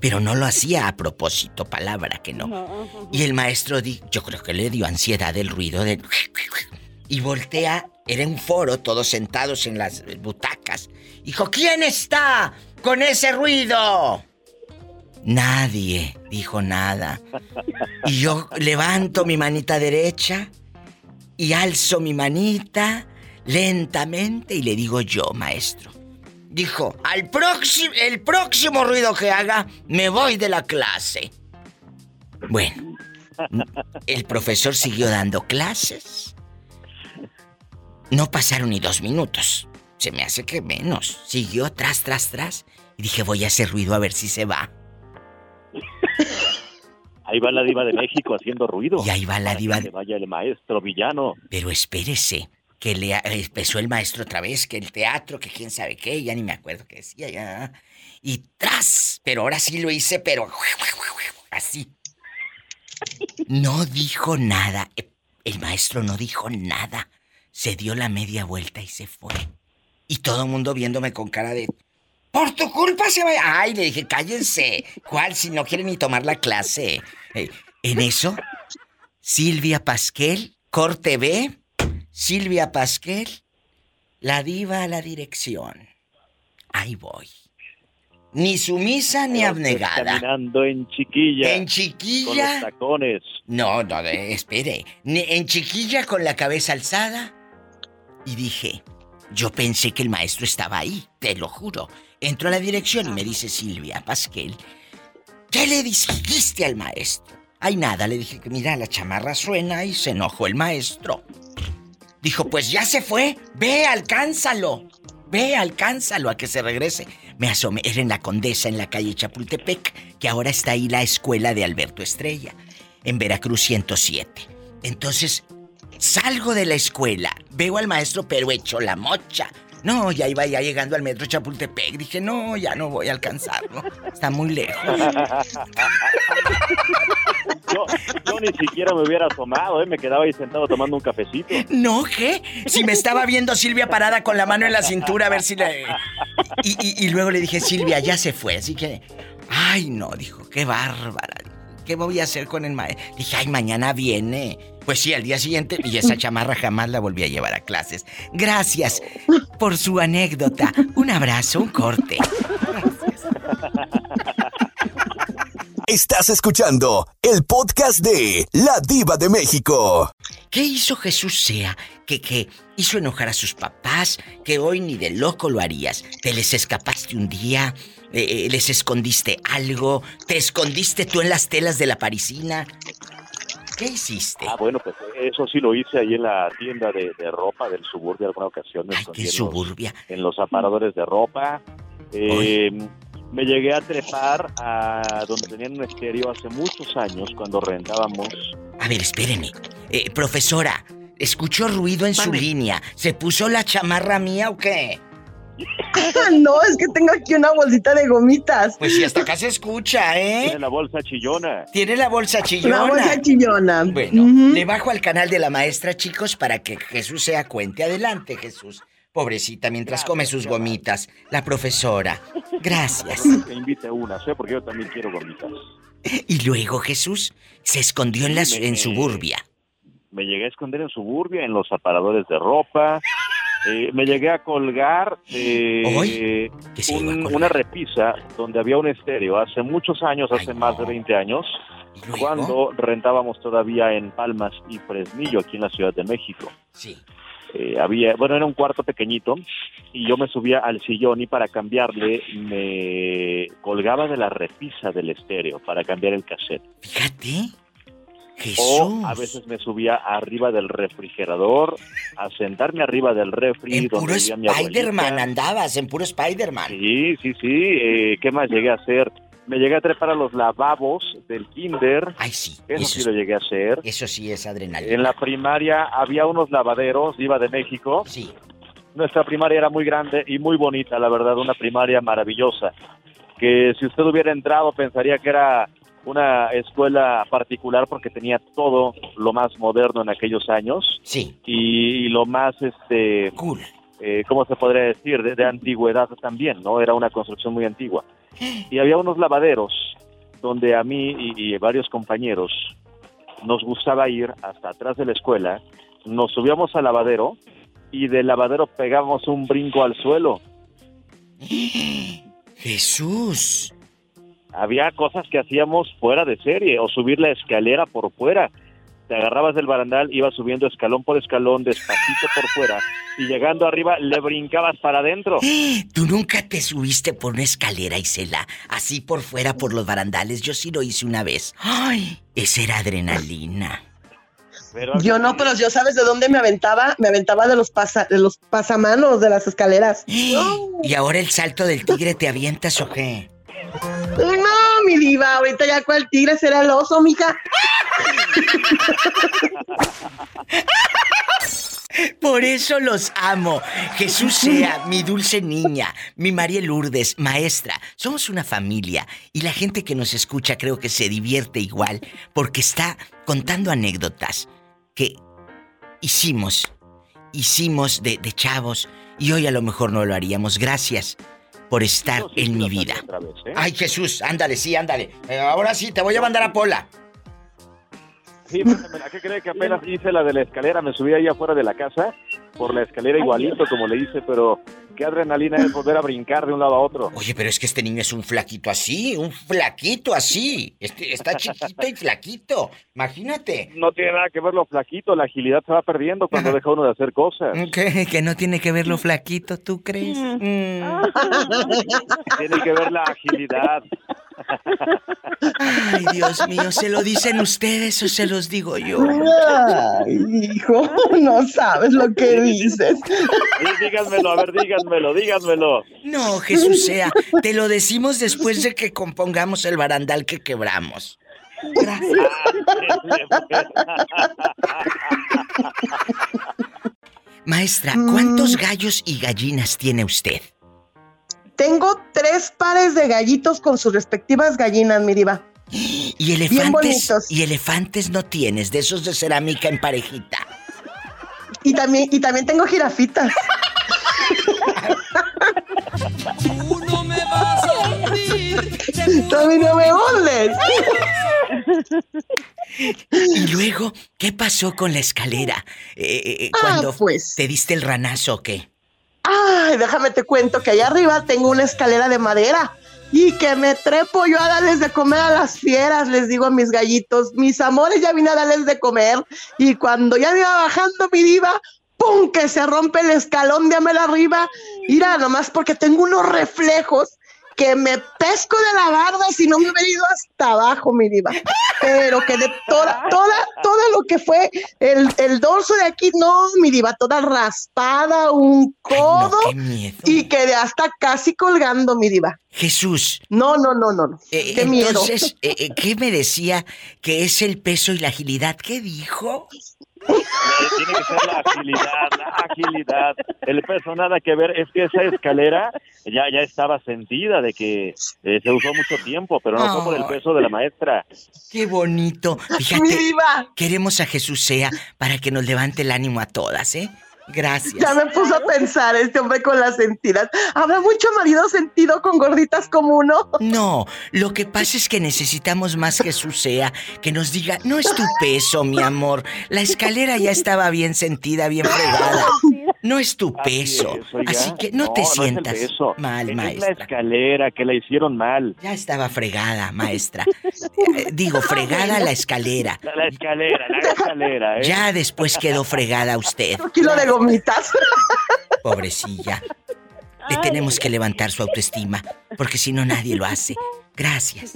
pero no lo hacía a propósito, palabra que no. Y el maestro, di- yo creo que le dio ansiedad el ruido de... Y voltea, era un foro, todos sentados en las butacas. Dijo, ¿quién está con ese ruido? Nadie dijo nada. Y yo levanto mi manita derecha y alzo mi manita lentamente y le digo yo, maestro. Dijo, al próximo, el próximo ruido que haga, me voy de la clase. Bueno, el profesor siguió dando clases. No pasaron ni dos minutos. Se me hace que menos. Siguió tras, tras, tras. Y dije, voy a hacer ruido a ver si se va. Ahí va la diva de México haciendo ruido. Y ahí va la diva que vaya el maestro villano. Pero espérese, que le empezó el maestro otra vez, que el teatro, que quién sabe qué, ya ni me acuerdo qué decía, ya. Y tras, pero ahora sí lo hice, pero así. No dijo nada. El maestro no dijo nada. Se dio la media vuelta y se fue. Y todo el mundo viéndome con cara de. ¡Por tu culpa se va! ¡Ay! Le dije, cállense. ¿Cuál? Si no quieren ni tomar la clase. Eh, en eso, Silvia Pasquel, corte B. Silvia Pasquel, la diva a la dirección. Ahí voy. Ni sumisa ni abnegada. Caminando en chiquilla. En Con chiquilla. los tacones. No, no, espere. En chiquilla con la cabeza alzada. Y dije, yo pensé que el maestro estaba ahí, te lo juro. Entro a la dirección y me dice Silvia Pasquel, ¿qué le dijiste al maestro? Ay, nada, le dije que mira, la chamarra suena y se enojó el maestro. Dijo, pues ya se fue, ve, alcánzalo. Ve, alcánzalo a que se regrese. Me asomé, era en la Condesa, en la calle Chapultepec, que ahora está ahí la escuela de Alberto Estrella, en Veracruz 107. Entonces, salgo de la escuela, veo al maestro, pero hecho la mocha. No, ya iba ya llegando al metro Chapultepec. Dije, no, ya no voy a alcanzarlo. Está muy lejos. Yo, yo ni siquiera me hubiera asomado, ¿eh? me quedaba ahí sentado tomando un cafecito. No, ¿qué? Si me estaba viendo Silvia parada con la mano en la cintura a ver si le... Y, y- y luego le dije, Silvia, ya se fue, así que... Ay, no, dijo, qué bárbara. ¿Qué voy a hacer con el maestro? Dije, ay, mañana viene. Pues sí, al día siguiente, y esa chamarra jamás la volví a llevar a clases. Gracias por su anécdota. Un abrazo, un corte. Estás escuchando el podcast de La Diva de México. ¿Qué hizo Jesús sea que, que hizo enojar a sus papás? Que hoy ni de loco lo harías. ¿Te les escapaste un día? Eh, eh, ¿Les escondiste algo? ¿Te escondiste tú en las telas de la parisina? ¿Qué hiciste? Ah, bueno, pues eso sí lo hice ahí en la tienda de, de ropa del suburbio alguna ocasión. escondí ¿Qué en los- suburbia? en los aparadores de ropa. Eh, me llegué a trepar a donde tenían un estéreo hace muchos años cuando rentábamos. A ver, espéreme. Eh, profesora, escucho ruido en su línea. ¿Se puso la chamarra mía o qué? no, es que tengo aquí una bolsita de gomitas. Pues sí, hasta acá se escucha, ¿eh? Tiene la bolsa chillona. Tiene la bolsa chillona. Una bolsa chillona. Bueno, le bajo al canal de la maestra, chicos, para que Jesús sea cuente. Adelante, Jesús. Pobrecita, mientras come sus gomitas. La profesora. Gracias. Te invite una, ¿sé? Porque yo también quiero gomitas. Y luego Jesús se escondió en, la, Me- en suburbia. Me llegué a esconder en suburbia, en los aparadores de ropa. Eh, me llegué a colgar eh, un- una repisa donde había un estéreo hace muchos años, hace más de 20 años, cuando rentábamos todavía en Palmas y Fresnillo, aquí en la Ciudad de México. Sí. eh, había, bueno, era un cuarto pequeñito y yo me subía al sillón y para cambiarle me colgaba de la repisa del estéreo para cambiar el cassette. Fíjate. O a veces me subía arriba del refrigerador, a sentarme arriba del refri. En puro Spider-Man andabas, en puro Spider-Man. Sí, sí, sí. Eh, ¿Qué más llegué a hacer? Me llegué a trepar a los lavabos del kinder. Ay, sí. Eso, sí lo llegué a hacer. Eso sí es adrenalina. En la primaria había unos lavaderos, iba de México. Sí. Nuestra primaria era muy grande y muy bonita, la verdad, una primaria maravillosa. Que si usted hubiera entrado pensaría que era una escuela particular porque tenía todo lo más moderno en aquellos años. Sí. Y, lo más, este... Cool. Eh, ¿Cómo se podría decir? De, antigüedad también, ¿no? Era una construcción muy antigua. Y había unos lavaderos donde a mí y, varios compañeros nos gustaba ir hasta atrás de la escuela, nos subíamos al lavadero y del lavadero pegábamos un brinco al suelo. Jesús había cosas que hacíamos fuera de serie o subir la escalera por fuera. Te agarrabas del barandal, ibas subiendo escalón por escalón, despacito por fuera, y llegando arriba le brincabas para adentro. ¿Tú nunca te subiste por una escalera, Isela? Así por fuera, por los barandales. Yo sí lo hice una vez. ¡Ay! Esa era adrenalina. yo no, pero yo sabes de dónde me aventaba, me aventaba de los pasa, de los pasamanos de las escaleras. ¿Y ahora el salto del tigre te avientas o qué? No, mi diva, ahorita ya cual tigre será el oso, mija. Por eso los amo. Jesús sea mi dulce niña, mi María Lourdes, maestra. Somos una familia y la gente que nos escucha creo que se divierte igual porque está contando anécdotas que hicimos, hicimos de, de chavos y hoy a lo mejor no lo haríamos. Gracias por estar en mi vida. ¿eh? Ay, Jesús, ándale, sí, ándale. Eh, ahora sí, te voy a mandar a Pola. Sí, ¿a qué cree que apenas hice la de la escalera? Me subí ahí afuera de la casa por la escalera igualito como le hice, pero qué adrenalina es volver a brincar de un lado a otro. Oye, pero es que este niño es un flaquito así, un flaquito así. Este, está chiquito y flaquito. Imagínate. No tiene nada que ver lo flaquito, la agilidad se va perdiendo cuando deja uno de hacer cosas. ¿Qué? Que no tiene que ver lo flaquito, ¿tú crees? Mm. tiene que ver la agilidad. Ay, Dios mío, ¿se lo dicen ustedes o se los digo yo? Ay, hijo, no sabes lo que dices. díganmelo, a ver, díganmelo, díganmelo. No, Jesús sea, te lo decimos después de que compongamos el barandal que quebramos. Gracias. Maestra, ¿cuántos gallos y gallinas tiene usted? Tengo tres pares de gallitos con sus respectivas gallinas, mi diva. ¿Y elefantes? ¿Y elefantes no tienes? De esos de cerámica en parejita. Y también, y también tengo jirafitas. Tú no me vas a hundir. También no me hundes. Y luego, ¿qué pasó con la escalera? Eh, eh, eh, cuando ah, pues. te diste el ranazo o qué? Ay, déjame te cuento que allá arriba tengo una escalera de madera y que me trepo yo a darles de comer a las fieras, les digo a mis gallitos, mis amores ya vine a darles de comer y cuando ya iba bajando mi diva, ¡pum! que se rompe el escalón de amel arriba, mira, nomás porque tengo unos reflejos que me pesco de la barda si no me hubiera ido hasta abajo, mi diva. Pero que de toda, toda, todo lo que fue el, el dorso de aquí, no, mi diva, toda raspada, un codo. y quedé hasta casi colgando, mi diva. Jesús. No, no, no, no. Eh, qué miedo. Entonces, eh, eh, ¿qué me decía que es el peso y la agilidad? ¿Qué dijo? Tiene que ser la agilidad, la agilidad. El peso nada que ver, es que esa escalera ya, ya estaba sentida de que eh, se usó mucho tiempo, pero no como el peso de la maestra. Qué bonito. Fíjate, queremos a Jesús sea para que nos levante el ánimo a todas, ¿eh? Gracias. Ya me puso a pensar este hombre con las sentidas. ¿Habrá mucho marido sentido con gorditas como uno? No, lo que pasa es que necesitamos más Jesús sea que nos diga, no es tu peso, mi amor. La escalera ya estaba bien sentida, bien fregada. No es tu peso. Así, que no, te sientas mal, maestra. Es la escalera que la hicieron mal. Ya estaba fregada, maestra. Eh, digo, fregada la escalera. La, escalera, la escalera, ¿eh? Ya después quedó fregada usted. Un kilo de Pobrecilla. Le tenemos que levantar su autoestima, porque si no nadie lo hace. Gracias.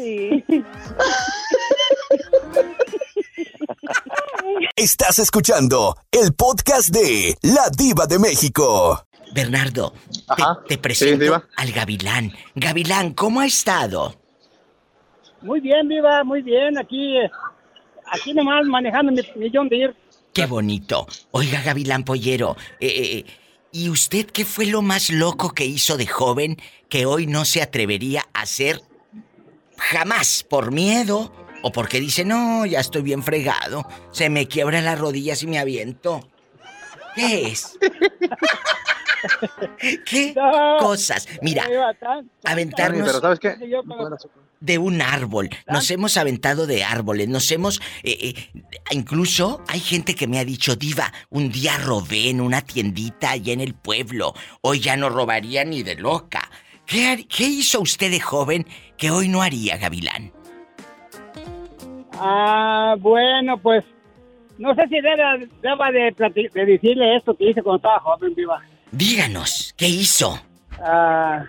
Estás escuchando el podcast de La Diva de México. Bernardo, te, presento al Gavilán. Gavilán, ¿cómo ha estado? Muy bien, Diva, muy bien. Aquí, aquí nomás manejando mi millón de ir. Qué bonito. Oiga, Gavilán Pollero, eh, eh, eh, ¿y usted qué fue lo más loco que hizo de joven que hoy no se atrevería a hacer jamás por miedo o porque dice, no, ya estoy bien fregado, se me quiebran las rodillas y me aviento. ¿Qué es? ¿Qué cosas? Mira, aventarnos ¿sabes qué? De un árbol. Nos hemos aventado de árboles, nos hemos... Eh, eh, incluso hay gente que me ha dicho, diva, un día robé en una tiendita allá en el pueblo. Hoy ya no robaría ni de loca. ¿Qué, ¿Qué hizo usted de joven que hoy no haría, Gavilán? Ah, bueno, pues no sé si deba, de, decirle esto que hice cuando estaba joven, viva. Díganos, ¿qué hizo? Ah,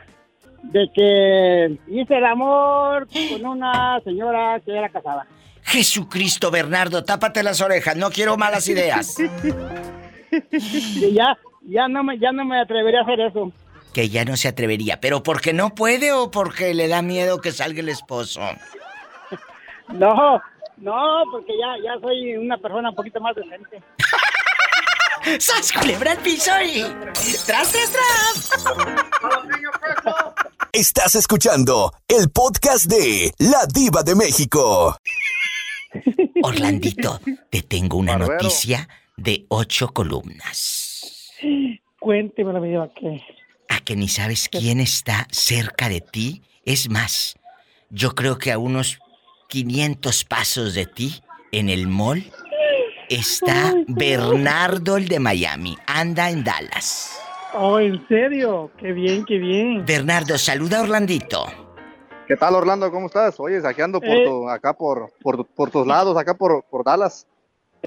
de que hice el amor con una señora que era casada. Jesucristo, Bernardo, tápate las orejas, no quiero malas ideas. ya, ya no me, ya no me atrevería a hacer eso. Que ya no se atrevería, pero porque no puede o porque le da miedo que salga el esposo. No, no, porque ya, ya soy una persona un poquito más decente. ¡Sas culebra el piso y... ¡Tras, tras, tras! Estás escuchando el podcast de La Diva de México. Orlandito, te tengo una noticia de ocho columnas. Cuénteme la vida que... ¿A que ni sabes quién está cerca de ti? Es más, yo creo que a unos 500 pasos de ti, en el mall, está Bernardo el de Miami. Anda en Dallas. Oh, ¿en serio? Qué bien, qué bien. Bernardo, saluda a Orlandito. ¿Qué tal, Orlando? ¿Cómo estás? Oye, saqueando por eh. acá por, por, tus lados, acá por, por Dallas.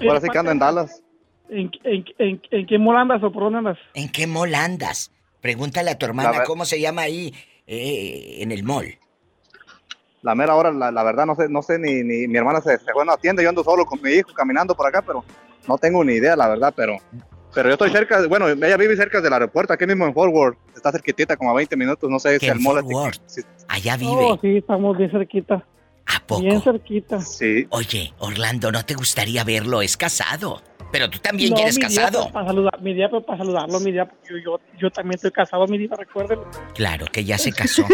Ahora sí que ando en Dallas. ¿En, qué mall andas o por dónde andas? ¿En qué mall andas? Pregúntale a tu hermana cómo se llama ahí eh, en el mall la mera hora, la, verdad, no sé, no sé ni, ni mi hermana se, fue a una tienda, yo ando solo con mi hijo caminando por acá, pero no tengo ni idea, la verdad, pero, pero yo estoy cerca, bueno, ella vive cerca del aeropuerto, aquí mismo en Fort Worth, está cerquitita, como a 20 minutos, no sé si el mall Allá vive. Oh, sí, estamos bien cerquita. ¿A poco? Bien cerquita. Sí. Oye, Orlando, ¿no te gustaría verlo? Es casado. Pero tú también quieres casado. para saludar, mi día para saludarlo, mi día yo, yo, yo, también estoy casado, mi día, recuérdenlo. Claro, que ya se casó.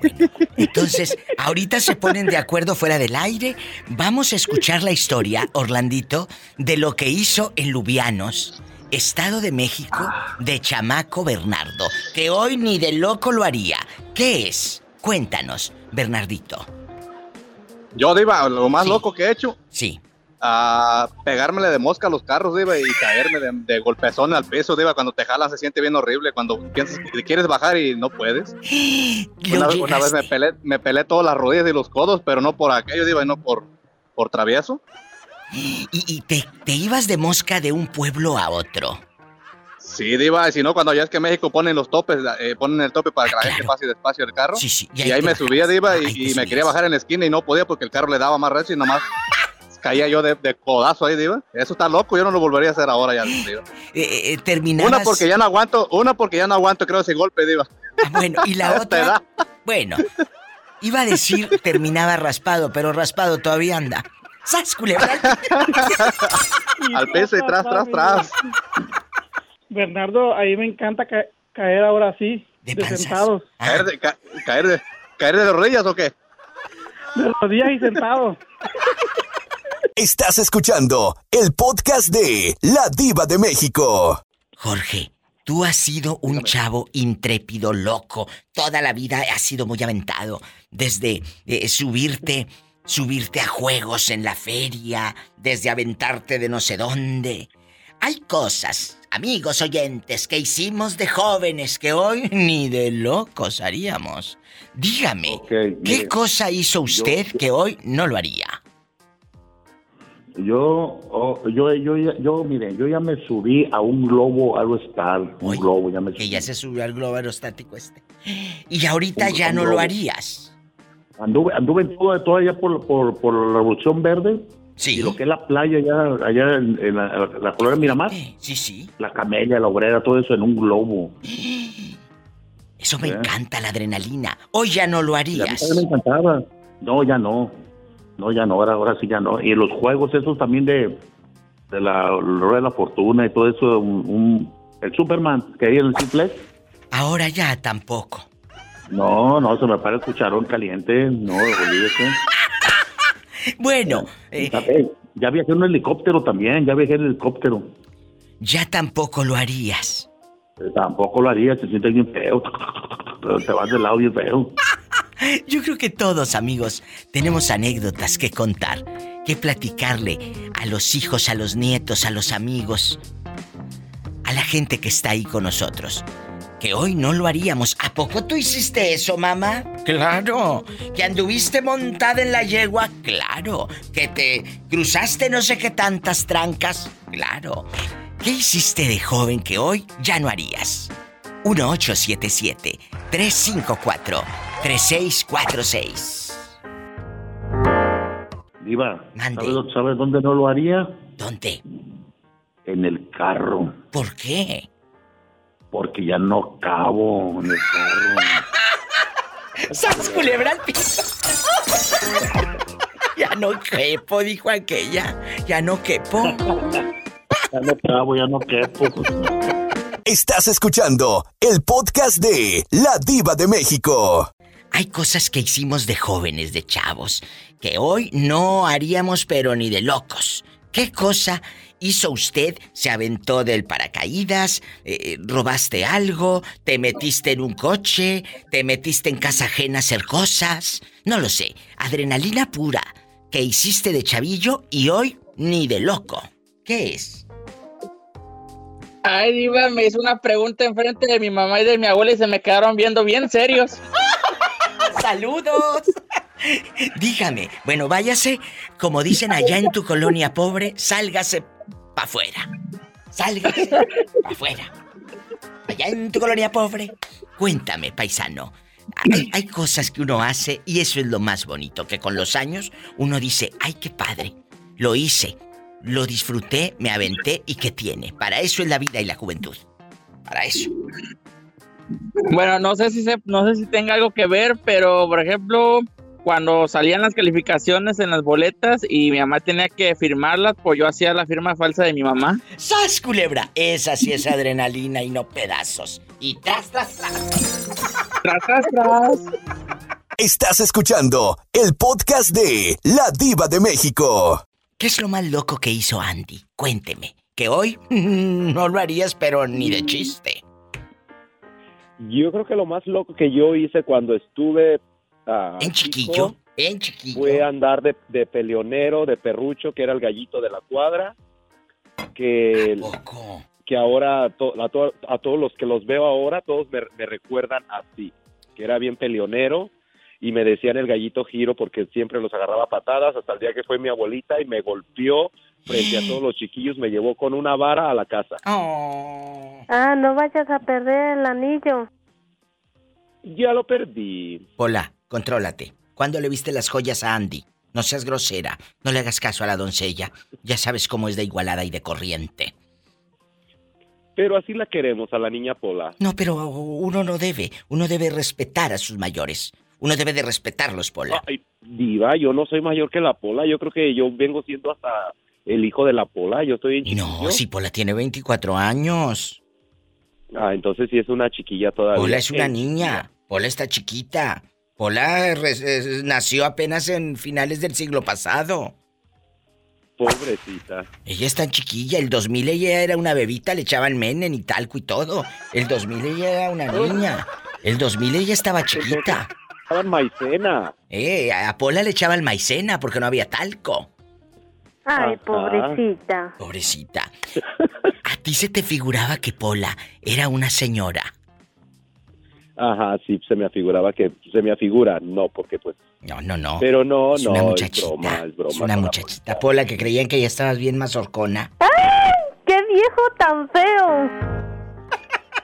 entonces, ahorita se ponen de acuerdo fuera del aire. Vamos a escuchar la historia, Orlandito, de lo que hizo en Lubianos, Estado de México, de Chamaco Bernardo, que hoy ni de loco lo haría. ¿Qué es? Cuéntanos, Bernardito. Yo, Diva, lo más loco que he hecho. Sí a pegármele de mosca a los carros, Diva, y caerme de, golpezón al peso, Diva. Cuando te jalas se siente bien horrible. Cuando piensas que quieres bajar y no puedes. Una, vez me pelé, me pelé todas las rodillas y los codos, pero no por aquello, Diva, y no por, por travieso. ¿Y, te, ibas de mosca de un pueblo a otro? Sí, Diva, si no, cuando ya es que México ponen los topes, eh, ponen el tope para que la gente pase despacio el carro. y, ahí, me subía, Diva, y, me quería bajar en la esquina y no podía porque el carro le daba más recio y nomás caía yo de, codazo ahí, Diva. Eso está loco, yo no lo volvería a hacer ahora ya, Diva. Eh, eh Una porque ya no aguanto, una porque ya no aguanto, creo, ese golpe, Diva. Ah, bueno, y la otra. Bueno, iba a decir terminaba raspado, pero raspado todavía anda. ¡Sas, culebra! Al peso y tras, tras, tras. Bernardo, ahí me encanta caer ahora sí, de, sentados. ¿Caer de, caer, de, ¿Caer de rodillas o qué? De rodillas y sentados. Estás escuchando el podcast de La Diva de México. Jorge, tú has sido un chavo intrépido, loco. Toda la vida has sido muy aventado. Desde eh, subirte, subirte a juegos en la feria, desde aventarte de no sé dónde. hay cosas, amigos oyentes, que hicimos de jóvenes que hoy ni de locos haríamos. Dígame, ¿qué cosa hizo usted que hoy no lo haría? Yo, oh, yo, yo, yo, mire, yo ya me subí a un globo aerostático. Un globo, ya me Que ya se subió al globo aerostático este. Y ahorita ya no lo harías. Anduve, anduve todo, todavía por, por, por la Revolución Verde. Sí. Y lo que es la playa allá, allá en, la, la colonia Miramar. Sí, sí. La camelia, la obrera, todo eso en un globo. Eso me encanta, la adrenalina. Hoy ya no lo harías. me encantaba. No, ya no. No, ya no, ahora, ahora sí ya no. Y los juegos esos también de, de la Rueda de la Fortuna y todo eso, un, el Superman que hay en el Simplex. Ahora ya tampoco. No, no, se me para el cucharón caliente. No, olvídese. bueno. Ya, eh, ya viajé en un helicóptero también, ya viajé en helicóptero. Ya tampoco lo harías. Tampoco lo haría, se siente bien feo. Te vas del lado bien feo. Yo creo que todos, amigos, tenemos anécdotas que contar, que platicarle a los hijos, a los nietos, a los amigos, a la gente que está ahí con nosotros. Que hoy no lo haríamos. ¿A poco tú hiciste eso, mamá? Claro. ¿Que anduviste montada en la yegua? Claro. ¿Que te cruzaste no sé qué tantas trancas? Claro. ¿Qué hiciste de joven que hoy ya no harías? 1877-354-3646. Diva, ¿sabes, ¿sabes dónde no lo haría? ¿Dónde? En el carro. ¿Por qué? Porque ya no cabo en el carro. ¡Sas culebra ya no quepo, dijo aquella. Ya no quepo. Ya no trabo, ya no quepo. Estás escuchando el podcast de La Diva de México. Hay cosas que hicimos de jóvenes, de chavos, que hoy no haríamos pero ni de locos. ¿Qué cosa hizo usted? ¿Se aventó del paracaídas? Eh, ¿Robaste algo? ¿Te metiste en un coche? ¿Te metiste en casa ajena a hacer cosas? No lo sé. Adrenalina pura que hiciste de chavillo y hoy ni de loco. ¿Qué es? Ay, Diva, me hizo una pregunta enfrente de mi mamá y de mi abuela y se me quedaron viendo bien serios. ¡Saludos! Dígame, bueno, váyase, como dicen allá en tu colonia pobre, sálgase pa' afuera. Sálgase pa' afuera. Allá en tu colonia pobre. Cuéntame, paisano. Hay, hay, cosas que uno hace y eso es lo más bonito, que con los años uno dice, ay, qué padre, lo hice, lo disfruté, me aventé y ¿qué tiene? Para eso es la vida y la juventud. Para eso. Bueno, no sé si no sé si tenga algo que ver, pero por ejemplo, cuando salían las calificaciones en las boletas y mi mamá tenía que firmarlas, pues yo hacía la firma falsa de mi mamá. ¡Sas, culebra! Esa sí es adrenalina y no pedazos. Y tras, tras, tras. tras, tras, tras. Estás escuchando el podcast de La Diva de México. ¿Qué es lo más loco que hizo Andy? Cuénteme. Que hoy no lo harías, pero ni de chiste. Yo creo que lo más loco que yo hice cuando estuve... Ah, en chiquillo, en chiquillo. Fue andar de, de, peleonero, de perrucho, que era el gallito de la cuadra. Que, que ahora a, todos los que los veo ahora, todos me, me recuerdan así. Que era bien peleonero y me decían el gallito giro porque siempre los agarraba patadas hasta el día que fue mi abuelita y me golpeó frente a todos los chiquillos, me llevó con una vara a la casa. Oh. Ah, no vayas a perder el anillo. Ya lo perdí. Hola, contrólate. ¿Cuándo le viste las joyas a Andy? No seas grosera, no le hagas caso a la doncella. Ya sabes cómo es de igualada y de corriente. Pero así la queremos a la niña Pola. No, pero uno no debe, uno debe respetar a sus mayores. Uno debe de respetarlos, Pola. Ay, diva, yo no soy mayor que la Pola. Yo creo que yo vengo siendo hasta el hijo de la Pola. Yo estoy en No, si Pola tiene 24 años. Ah, entonces sí es una chiquilla todavía. Pola es una niña. Pola está chiquita. Pola nació apenas en finales del siglo pasado. Pobrecita. Ella es tan chiquilla. El 2000 ella era una bebita, le echaban menen y talco y todo. El 2000 ella era una niña. El 2000 ella estaba chiquita echaban maicena. Eh, a Pola le echaban maicena porque no había talco. Ay, pobrecita. Pobrecita. ¿A ti se te figuraba que Pola era una señora? Ajá, sí, se me afiguraba que se me afigura, no, porque pues. No, no, no. Pero no, Es no, una es muchachita. broma, es broma. Es una muchachita, Pola, que creían que ya estabas bien mazorcona. ¡Ay! ¡Qué viejo tan feo!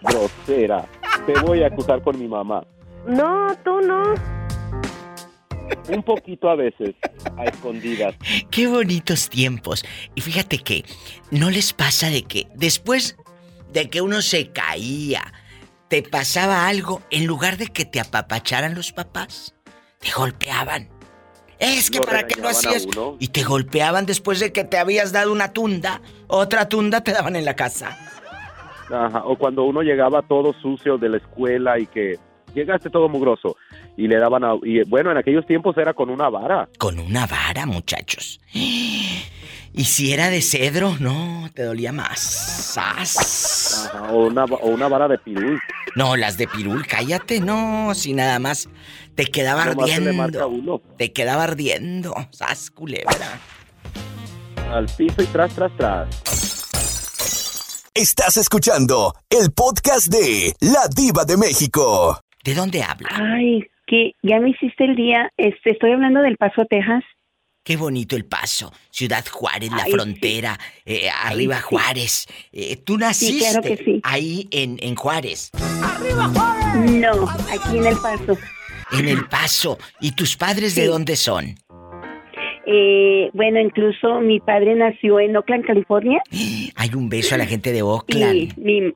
más. Grosera. Te voy a acusar con mi mamá. No, tú no. Un poquito a veces, a escondidas. Qué bonitos tiempos. Y fíjate que no les pasa de que después de que uno se caía, te pasaba algo, en lugar de que te apapacharan los papás, te golpeaban. Es que para qué lo hacías. Y te golpeaban después de que te habías dado una tunda, otra tunda te daban en la casa. Ajá, o cuando uno llegaba todo sucio de la escuela y que llegaste todo mugroso y le daban a, y bueno, en aquellos tiempos era con una vara. Con una vara, muchachos. Y si era de cedro, no, te dolía más. ¡Sas! Ajá, o una o una vara de pirul. No, las de pirul, cállate, no, si nada más te quedaba Nomás se le marca ardiendo. uno. Te quedaba ardiendo. ¡Sas, culebra! Al piso y tras tras tras. Estás escuchando el podcast de La Diva de México. ¿De dónde habla? Ay, que ya me hiciste el día. Este, estoy hablando del Paso, Texas. Qué bonito el paso. Ciudad Juárez, la frontera, eh, arriba sí. Juárez. Eh, Tú naciste claro que sí. ahí en, en Juárez, No, aquí en el Paso. en El Paso. ¿Y tus padres de dónde son? Eh, bueno, incluso mi padre nació en Oakland, California, Hay un beso a la gente de y Oakland. mi,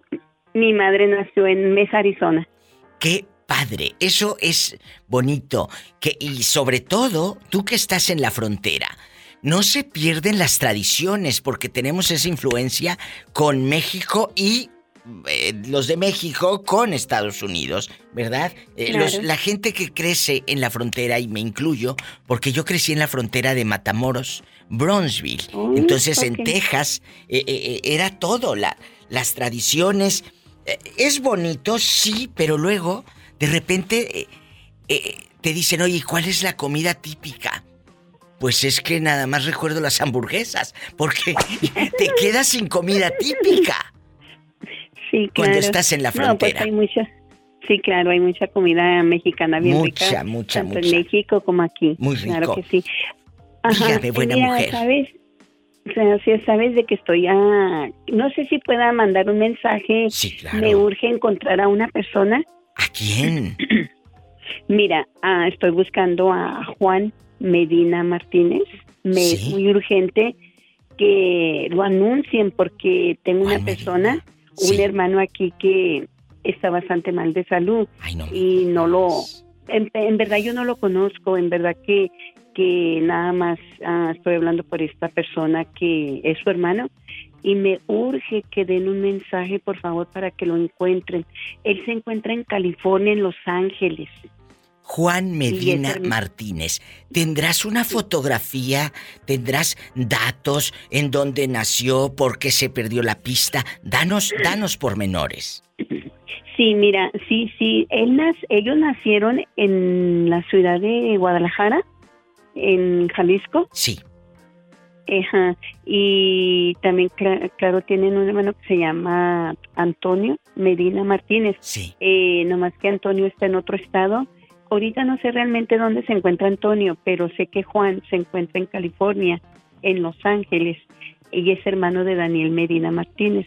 mi madre nació en Mesa, Arizona. Qué padre, eso es bonito. Que, y sobre todo, tú que estás en la frontera, no se pierden las tradiciones porque tenemos esa influencia con México y eh, los de México con Estados Unidos, ¿verdad? Eh, Claro. los- la gente que crece en la frontera, y me incluyo, porque yo crecí en la frontera de Matamoros, Bronzeville. Entonces en. Texas eh, era todo, la, las tradiciones. Es bonito, sí, pero luego de repente eh, eh, te dicen, oye, ¿cuál es la comida típica? Pues es que nada más recuerdo las hamburguesas, porque te quedas sin comida típica. Sí, claro. Cuando estás en la No, pues frontera. hay mucha, sí, claro, hay mucha comida mexicana bien Mucha, rica. mucha, tanto mucha. en México como aquí. Muy Claro rico. que sí. Dígame, y buena mira, mujer. ¿sabes? O sea, sí, sabes de que estoy a... No sé si pueda mandar un mensaje. Sí, claro. Me urge encontrar a una persona. ¿A quién? Mira, ah, estoy buscando a Juan Medina Martínez. Me es muy urgente que lo anuncien porque tengo una persona, un hermano aquí que está bastante mal de salud y no lo, en, en verdad yo no lo conozco, en verdad que que nada más ah, estoy hablando por esta persona que es su hermano y me urge que den un mensaje por favor para que lo encuentren. Él se encuentra en California, en Los Ángeles. Juan Medina Martínez. ¿Tendrás una fotografía? ¿Tendrás datos en dónde nació? ¿Por qué se perdió la pista? Danos, danos pormenores. Sí, mira, sí, sí, él nas- ellos nacieron en la ciudad de Guadalajara, en Jalisco. Sí. Ajá. Y también, cla- claro, tienen un hermano que se llama Antonio Medina Martínez. Sí. Eh, nomás que Antonio está en otro estado. Ahorita no sé realmente dónde se encuentra Antonio, pero sé que Juan se encuentra en California, en Los Ángeles, y es hermano de Daniel Medina Martínez.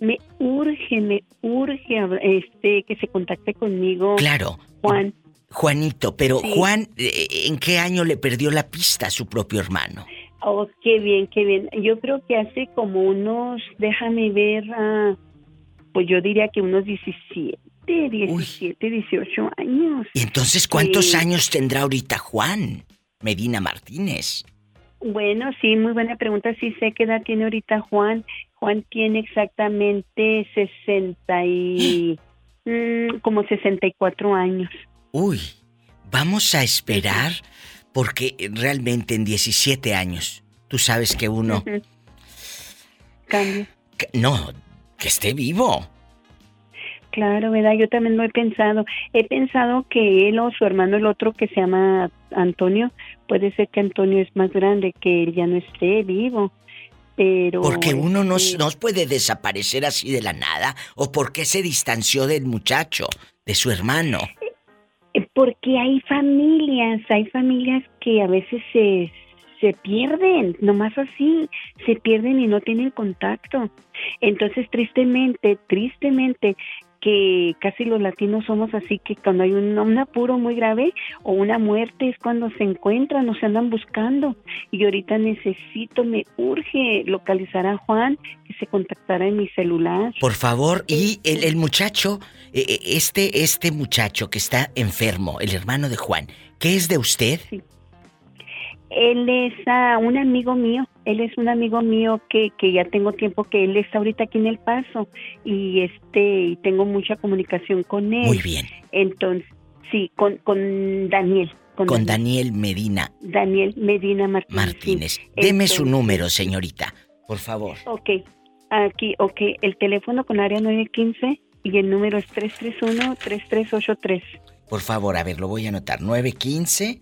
Me urge, me urge este, que se contacte conmigo. Claro. Juan. Juanito, pero Sí. Juan, eh, ¿en qué año le perdió la pista a su propio hermano? Oh, qué bien, qué bien. Yo creo que hace como unos, déjame ver, ah, pues yo diría que unos 17, 17, 18 años. ¿Y entonces cuántos años tendrá ahorita Juan Medina Martínez? Bueno, sí, muy buena pregunta. Sí sé qué edad tiene ahorita Juan. Juan tiene exactamente 60 y... mm, como 64 años. Uy, vamos a esperar porque realmente en 17 años, tú sabes que uno... Que- no, que esté vivo. Claro, ¿verdad? Yo también lo he pensado. He pensado que él o su hermano, el otro que se llama Antonio, puede ser que Antonio es más grande, que él ya no esté vivo. Pero. Porque uno no, no puede desaparecer así de la nada. ¿O por qué se distanció del muchacho, de su hermano? Eh, porque hay familias, hay familias que a veces se, se pierden, nomás así, se pierden y no tienen contacto. Entonces, tristemente, tristemente, que casi los latinos somos así que cuando hay un, apuro muy grave o una muerte es cuando se encuentran o se andan buscando y ahorita necesito, me urge localizar a Juan que se contactara en mi celular. Por favor, y el, el muchacho, eh, eh, este, este muchacho que está enfermo, el hermano de Juan, ¿qué es de usted? Sí. Él es uh, un amigo mío, él es un amigo mío que, que ya tengo tiempo que él está ahorita aquí en El Paso y este y tengo mucha comunicación con él. Muy bien. Entonces, sí, con, con Daniel. Con, Daniel, Medina. Daniel Medina Martínez. Martínez. Deme su número, señorita, por favor. Ok, aquí, ok, el teléfono con área 915 y el número es 331-3383. Por favor, a ver, lo voy a anotar. 915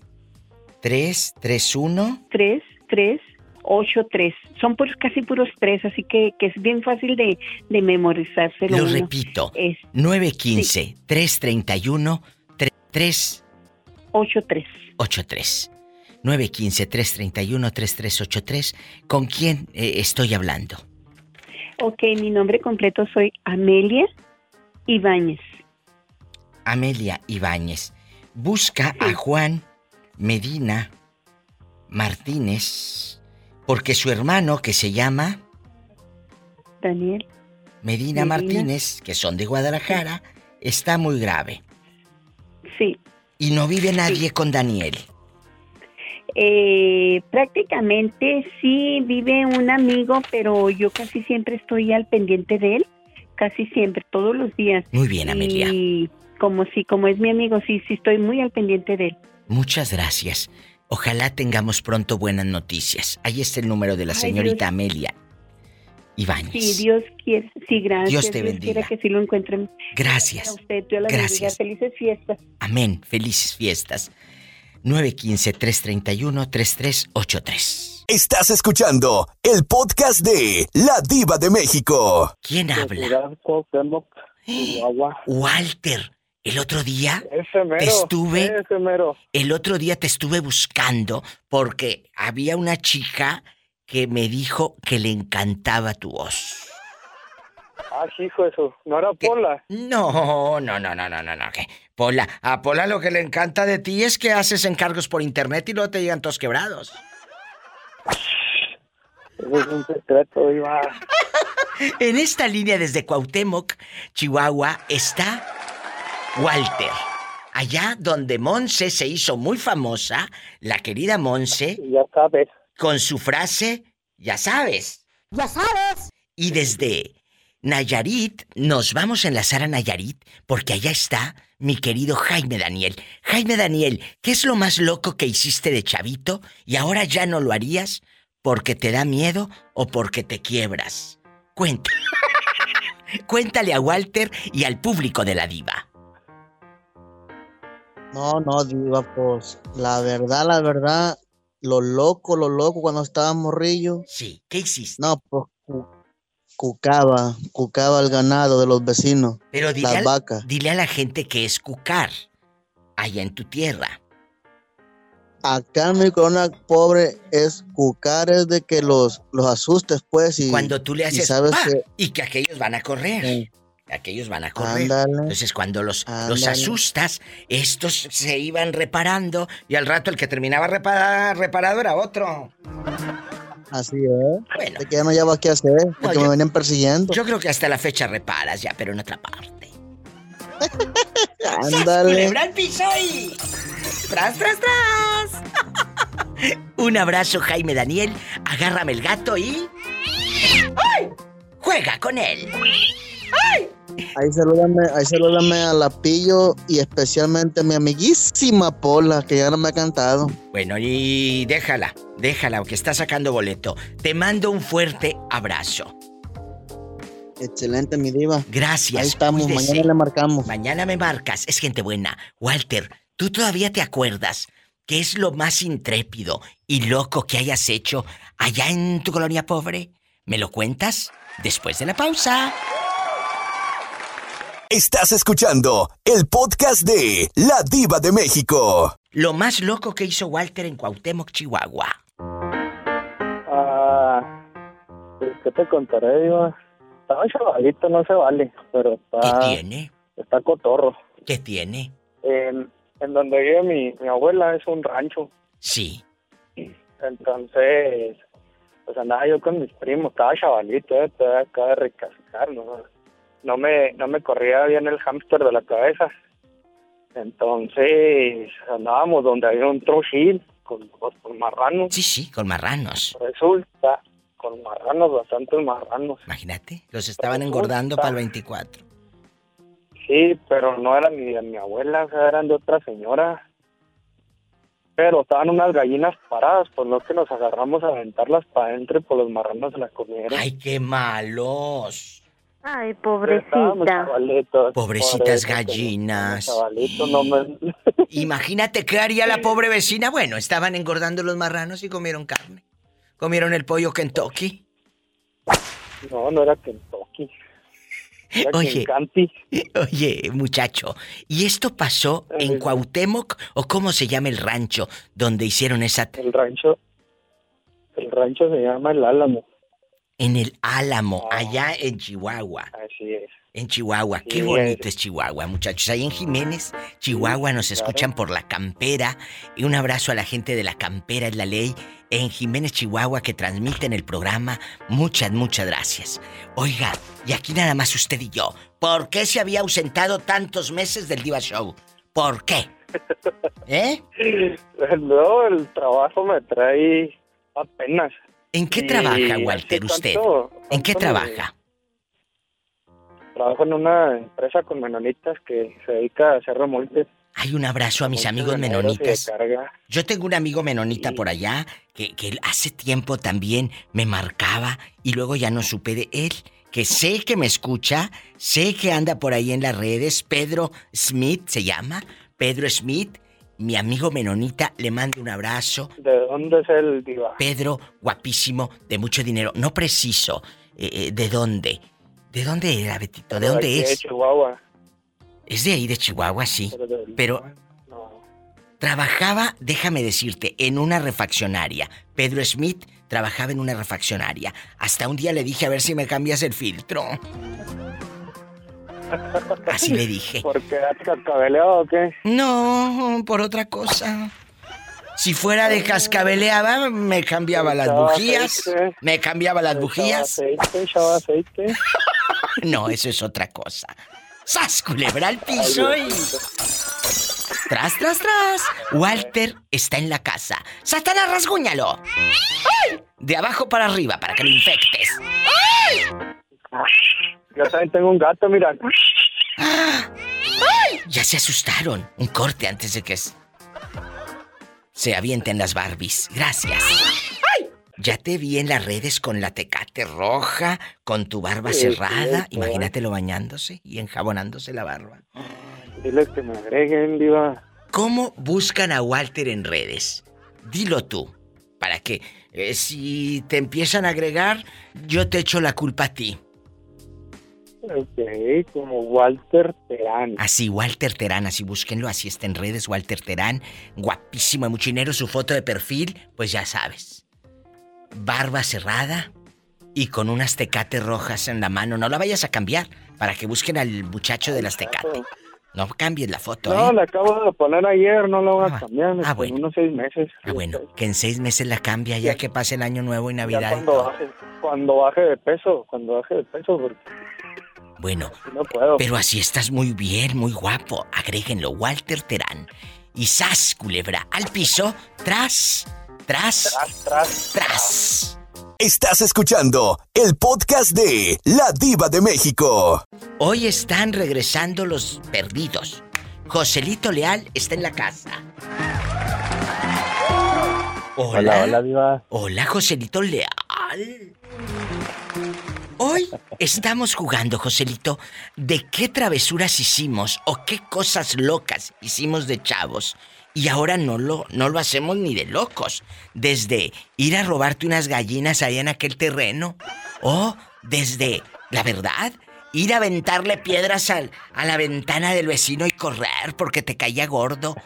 3, 3, 1. 3, 3, 8, 3. Son puros, casi puros 3, así que, que es bien fácil de, de memorizárselo. Lo repito. Es, 915 sí. 331 3 83. 83. 915 331 3383. ¿Con quién eh, estoy hablando? Ok, mi nombre completo soy Amelia Ibáñez. Amelia Ibáñez. Busca sí. a Juan Medina Martínez, porque su hermano, que se llama Daniel Medina, Medina, Martínez, que son de Guadalajara, está muy grave. Sí. Y no vive nadie sí. con Daniel. Eh, prácticamente sí vive un amigo, pero yo casi siempre estoy al pendiente de él, casi siempre, todos los días. Muy bien, Amelia. Y como si, como es mi amigo, sí, sí estoy muy al pendiente de él. Muchas gracias. Ojalá tengamos pronto buenas noticias. Ahí está el número de la señorita Ay, Amelia Ibáñez. Sí, Dios quiere. Sí, gracias. Dios te bendiga. Que sí lo encuentren. Gracias. A usted, Dios la gracias. Bendiga. Felices fiestas. Amén. Felices fiestas. 915-331-3383. Estás escuchando el podcast de La Diva de México. ¿Quién habla? Walter. El otro día mero, te estuve el otro día te estuve buscando porque había una chica que me dijo que le encantaba tu voz. Ah, hijo eso, ¿no era Pola? No, no, no, no, no, no, no. ¿qué? Pola, a Pola lo que le encanta de ti es que haces encargos por internet y luego te llegan todos quebrados. Eso es un secreto, Iba. en esta línea desde Cuauhtémoc, Chihuahua, está Walter. Allá donde Monse se hizo muy famosa, la querida Monse. Ya sabes. Con su frase, ya sabes. Ya sabes. Y desde Nayarit nos vamos a enlazar a Nayarit porque allá está mi querido Jaime Daniel. Jaime Daniel, ¿qué es lo más loco que hiciste de chavito y ahora ya no lo harías porque te da miedo o porque te quiebras? Cuenta. Cuéntale a Walter y al público de la diva. No, no, diva, pues la verdad, la verdad, lo loco, lo loco cuando estaba morrillo. Sí, ¿qué hiciste? No, pues cu cucaba, cucaba el ganado de los vecinos. Pero dile, las al, vacas. dile a la gente que es cucar allá en tu tierra. Acá en mi corona pobre es cucar, es de que los, los asustes, pues. Y, Cuando tú le haces y, sabes ¡pa! que, y que aquellos van a correr. Sí. Aquellos van a correr. Ándale. Entonces, cuando los, los asustas, estos se iban reparando y al rato el que terminaba repara- reparado era otro. Así es. De que ya no llevo qué hacer, porque yo- me venían persiguiendo. Yo creo que hasta la fecha reparas ya, pero en otra parte. ¡Sas, Ándale. piso y... ¡Tras, tras, tras! Un abrazo, Jaime Daniel. Agárrame el gato y... ¡Ay! ¡Juega con él! ¡Ay! Ahí salúdame, ahí salúdame a la Pillo y especialmente a mi amiguísima Pola, que ya no me ha cantado. Bueno, y déjala, déjala, que está sacando boleto. Te mando un fuerte abrazo. Excelente, mi diva. Gracias. Ahí estamos, mañana le marcamos. Mañana me marcas. Es gente buena. Walter, ¿tú todavía te acuerdas qué es lo más intrépido y loco que hayas hecho allá en tu colonia pobre? ¿Me lo cuentas? Después de la pausa. Estás escuchando el podcast de La Diva de México. Lo más loco que hizo Walter en Cuauhtémoc, Chihuahua. Ah, pues, ¿qué te contaré, Diva? Estaba chavalito, no se vale, pero está... ¿Qué tiene? Está cotorro. ¿Qué tiene? En, en donde vive mi, mi abuela es un rancho. Sí. Entonces, pues andaba yo con mis primos, estaba chavalito, eh, acaba de recascar, ¿no? No me, no me corría bien el hámster de la cabeza. Entonces, andábamos donde había un trochil con, con marranos. Sí, sí, con marranos. Resulta, con marranos, bastantes marranos. Imagínate, los estaban engordando para el 24. Sí, pero no eran ni de mi abuela, o sea, eran de otra señora. Pero estaban unas gallinas paradas, por lo que nos agarramos a aventarlas para adentro y por los marranos se las comieron. ¡Ay, qué malos! Ay, pobrecita. Pobrecitas gallinas. Chavalito, no me... Imagínate qué haría la pobre vecina. Bueno, estaban engordando los marranos y comieron carne. Comieron el pollo Kentucky. No, no era Kentucky. Era Oye, oye, muchacho, ¿y esto pasó en Cuauhtémoc o cómo se llama el rancho donde hicieron esa... El rancho, el rancho se llama El Álamo. En el Álamo, allá en Chihuahua. Así es. En Chihuahua, qué bonito es Chihuahua, muchachos. Ahí en Jiménez, Chihuahua, nos escuchan por la campera. Y un abrazo a la gente de la campera es la ley. En Jiménez, Chihuahua, que transmiten el programa. Muchas, muchas gracias. Oiga, y aquí nada más usted y yo. ¿Por qué se había ausentado tantos meses del Diva Show? ¿Por qué? ¿Eh? No, el trabajo me trae apenas. ¿En qué trabaja, Walter, usted? tanto- ¿En qué trabaja? Trabajo en una empresa con menonitas que se dedica a hacer remolques. Hay un abrazo a mis amigos menonitas. Yo tengo un amigo menonita por allá que, que hace tiempo también me marcaba y luego ya no supe de él. Que sé que me escucha, sé que anda por ahí en las redes. Pedro Smith se llama. Pedro Smith, mi amigo menonita, le mando un abrazo. ¿De dónde es el diva? Pedro, guapísimo, de mucho dinero. No preciso. eh, eh, ¿De dónde? ¿De dónde era, Betito? ¿De dónde Aquí De es? Chihuahua. Es de ahí, de Chihuahua, sí. Pero trabajaba, déjame decirte, en una refaccionaria. Pedro Smith trabajaba en una refaccionaria. Hasta un día le dije a ver si me cambias el filtro. Así le dije. ¿Por qué has cascabeleado o qué? No, por otra cosa. Si fuera de cascabeleaba, me cambiaba las bujías. aceite. Me cambiaba las bujías. aceite, aceite. No, eso es otra cosa. ¡Sas, culebra al piso y... Tras, tras, tras. Walter está en la casa. ¡Satanás, rasguñalo! De abajo para arriba para que lo infectes. Yo también tengo un gato, mira. Ya se asustaron. Un corte antes de que se avienten las Barbies. Gracias. Ya te vi en las redes con la tecate roja, con tu barba Sí, cerrada. sí, Imagínatelo bañándose y enjabonándose la barba. Diles que me agreguen, diva. ¿Cómo buscan a Walter en redes? Dilo tú. Para que eh, si te empiezan a agregar, yo te echo la culpa a ti. Ok, como Walter Terán. Así, Walter Terán, así búsquenlo, así está en redes, Walter Terán. Guapísimo, de mucho dinero, su foto de perfil, pues ya sabes. Barba cerrada y con unas tecates rojas en la mano. No la vayas a cambiar para que busquen al muchacho de las tecate. No cambies la foto, No, ¿eh? la acabo de poner ayer, no la voy a cambiar. ah, en bueno. unos seis meses. Ah, bueno, que en seis meses la cambia ya que pase el año nuevo y Navidad. cuando baje, cuando baje de peso, cuando baje de peso, porque Bueno, no puedo. pero así estás muy bien, muy guapo. Agréguenlo, Walter Terán. Y sas, culebra, al piso, tras, tras, tras, tras. Estás escuchando el podcast de La Diva de México. Hoy están regresando los perdidos. Joselito Leal está en la casa. Hola, Hola, hola, Diva. Hola, Joselito Leal. Hoy estamos jugando, Joselito, de qué travesuras hicimos o qué cosas locas hicimos de chavos. Y ahora no lo, no lo hacemos ni de locos. Desde ir a robarte unas gallinas allá en aquel terreno. O desde, la verdad, ir a aventarle piedras al, a la ventana del vecino y correr porque te caía gordo.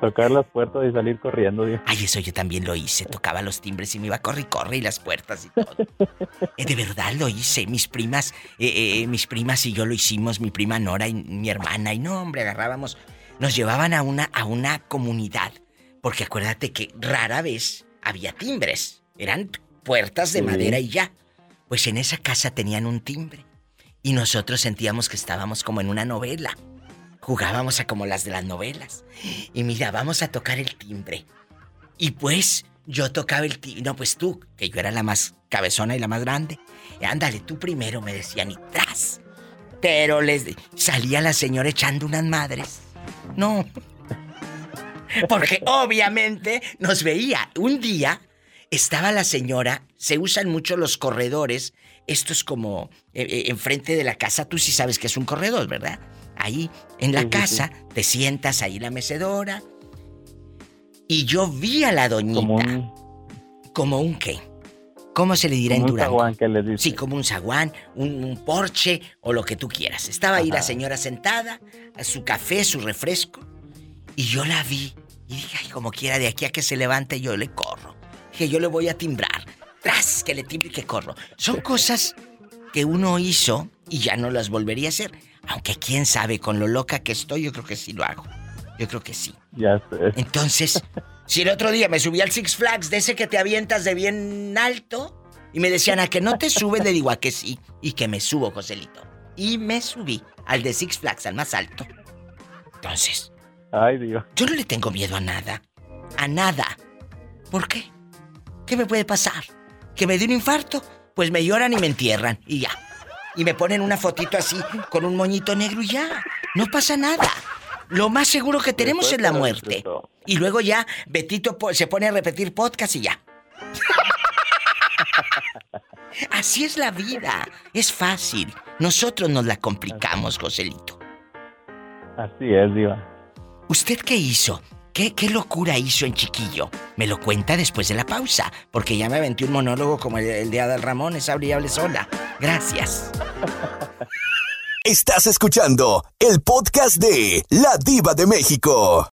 Tocar las puertas y salir corriendo, Ay, eso yo también lo hice. Tocaba los timbres y me iba a correr y corre y las puertas y todo. Eh, de verdad lo hice. Mis primas, eh, eh, mis primas y yo lo hicimos, mi prima Nora y mi hermana. Y no, hombre, agarrábamos. Nos llevaban a una, a una comunidad. Porque acuérdate que rara vez había timbres. Eran puertas de madera y ya. Pues en esa casa tenían un timbre. Y nosotros sentíamos que estábamos como en una novela. Jugábamos a como las de las novelas. Y mira, vamos a tocar el timbre. Y pues yo tocaba el timbre. No, pues tú, que yo era la más cabezona y la más grande. Ándale, tú primero, me decían, y tras. Pero les salía la señora echando unas madres. No. Porque obviamente nos veía. Un día estaba la señora, se usan mucho los corredores. Esto es como eh, eh, enfrente de la casa, tú sí sabes que es un corredor, ¿verdad? Ahí en la casa, te sientas ahí en la mecedora. Y yo vi a la doñita. Como un, ¿Como un qué? ¿Cómo se le dirá en Durango? Un zaguán que le dice. Sí, como un zaguán, un, porche o lo que tú quieras. Estaba ahí la señora sentada, su café, su refresco. Y yo la vi. Y dije, ay, como quiera, de aquí a que se levante yo le corro. Que yo le voy a timbrar. Tras, que le timbre y que corro. Son cosas que uno hizo y ya no las volvería a hacer. Aunque quién sabe, con lo loca que estoy, yo creo que sí lo hago. Yo creo que sí. Ya sé. Entonces, si el otro día me subí al Six Flags de ese que te avientas de bien alto y me decían a que no te subes, le digo a que sí y que me subo, Joselito. Y me subí al de Six Flags, al más alto. Entonces, Ay, Dios. Yo no le tengo miedo a nada. A nada. ¿Por qué? ¿Qué me puede pasar? ¿Que me dé un infarto? Pues me lloran y me entierran y ya y me ponen una fotito así con un moñito negro y ya. No pasa nada. Lo más seguro que tenemos es la muerte. Y luego ya Betito se pone a repetir podcast y ya. Así es la vida. Es fácil. Nosotros nos la complicamos, Joselito. Así es, Diva. ¿Usted qué hizo? ¿Qué, locura hizo en chiquillo? Me lo cuenta después de la pausa, porque ya me aventé un monólogo como el, de Adal Ramón, esa brillable sola. Gracias. Estás escuchando el podcast de La Diva de México.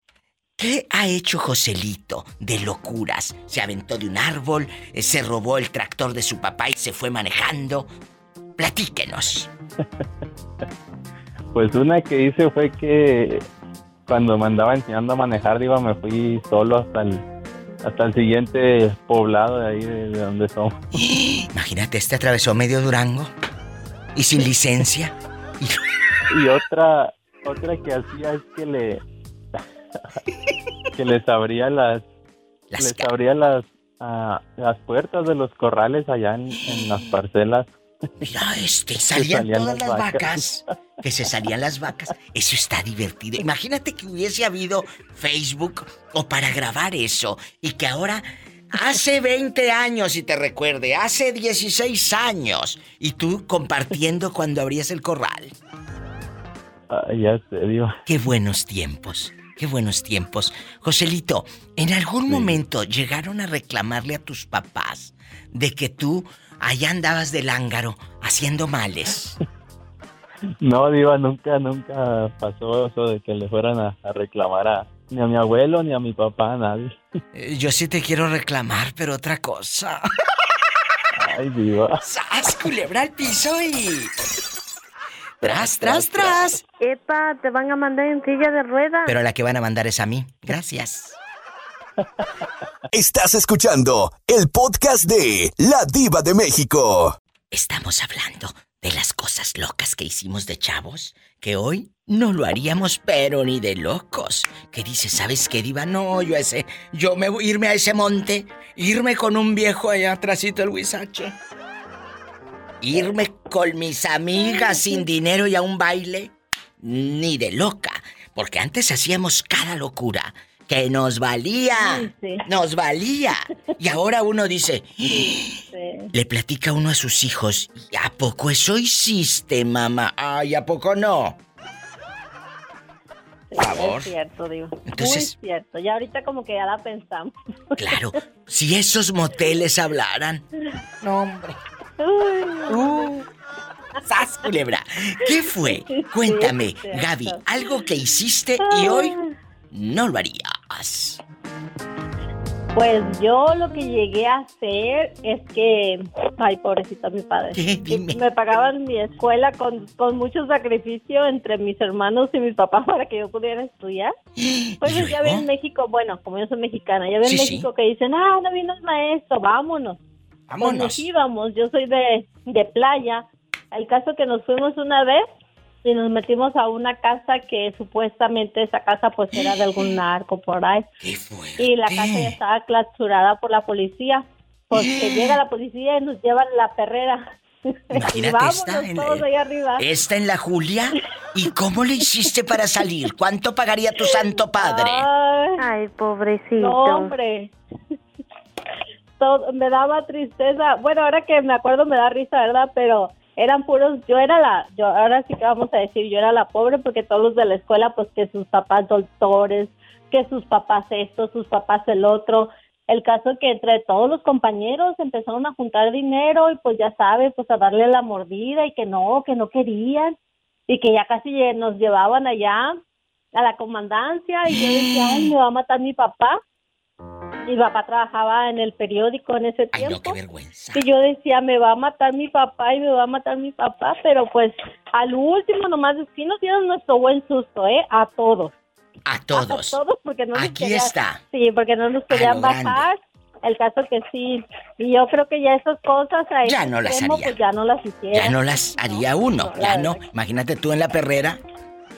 ¿Qué ha hecho Joselito de locuras? Se aventó de un árbol, eh, se robó el tractor de su papá y se fue manejando. Platíquenos. Pues una que hice fue que cuando me andaba enseñando a manejar, digo, me fui solo hasta el, hasta el siguiente poblado de ahí, de, donde somos. Imagínate, este atravesó medio Durango y sin licencia. y otra, otra que hacía es que le, que les abría las, les abría las, ah, las puertas de los corrales allá en, en las parcelas Mira, este, salían, todas las vacas. Que se salían las vacas. Eso está divertido. Imagínate que hubiese habido Facebook o para grabar eso. Y que ahora, hace 20 años, si te recuerde, hace 16 años. Y tú compartiendo cuando abrías el corral. Ay, ya sé, Dios. Qué buenos tiempos. Qué buenos tiempos. Joselito, ¿en algún momento llegaron a reclamarle a tus papás de que tú allá andabas de lángaro haciendo males. No, Diva, nunca, nunca pasó eso de que le fueran a, reclamar a ni a mi abuelo ni a mi papá, a nadie. Eh, yo sí te quiero reclamar, pero otra cosa. Ay, Diva. ¡Sas, culebra al piso y... Tras, tras, tras. Epa, te van a mandar en silla de ruedas. Pero la que van a mandar es a mí. Gracias. Estás escuchando el podcast de La Diva de México. Estamos hablando de las cosas locas que hicimos de chavos, que hoy no lo haríamos, pero ni de locos. Que dice, ¿sabes qué, Diva? No, yo ese, yo me voy a irme a ese monte, irme con un viejo allá atrásito el huizache. Irme con mis amigas sin dinero y a un baile, ni de loca, porque antes hacíamos cada locura que nos valía. Nos valía. Y ahora uno dice, le platica uno a sus hijos, ¿a poco eso hiciste, mamá? Ay, ¿a poco no? Por favor. Es cierto, digo. Entonces, Muy cierto. Ya ahorita como que ya la pensamos. Claro. Si esos moteles hablaran. No, hombre. Uh. ¡Sas, culebra! ¿Qué fue? Cuéntame, Gaby, algo que hiciste y hoy no lo harías. Pues yo lo que llegué a hacer es que, ay, pobrecita mi padre, me pagaban mi escuela con, con mucho sacrificio entre mis hermanos y mis papás para que yo pudiera estudiar. Pues ya ven en México, bueno, como yo soy mexicana, ya ven en México que dicen, ah, no vino el maestro, vámonos. Vámonos. Pues nos íbamos, yo soy de, de playa. El caso que nos fuimos una vez y nos metimos a una casa que supuestamente esa casa pues era de algún narco por ahí. y la casa ya estaba clausurada por la policía. Pues que llega la policía y nos llevan la perrera. Imagínate, está en, arriba. está en la Julia. ¿Y cómo le hiciste para salir? ¿Cuánto pagaría tu santo padre? Ay, pobrecito. hombre. me daba tristeza. Bueno, ahora que me acuerdo me da risa, ¿verdad? Pero eran puros, yo era la, yo ahora sí que vamos a decir, yo era la pobre porque todos los de la escuela, pues que sus papás doctores, que sus papás esto, sus papás el otro. El caso que entre todos los compañeros empezaron a juntar dinero y pues ya sabes, pues a darle la mordida y que no, que no querían y que ya casi nos llevaban allá a la comandancia y yo decía, ay, me va a matar mi papá mi papá trabajaba en el periódico en ese tiempo. Ay, no, qué vergüenza. Y yo decía, me va a matar mi papá y me va a matar mi papá, pero pues al último nomás sí nos dieron nuestro buen susto, ¿eh? A todos. A todos. A, todos porque no Aquí nos está. Sí, porque no nos querían bajar. El caso que sí. Y yo creo que ya esas cosas ahí ya no las haría. Pues ya no las hiciera. Ya no las haría uno. ya no. Imagínate tú en la perrera,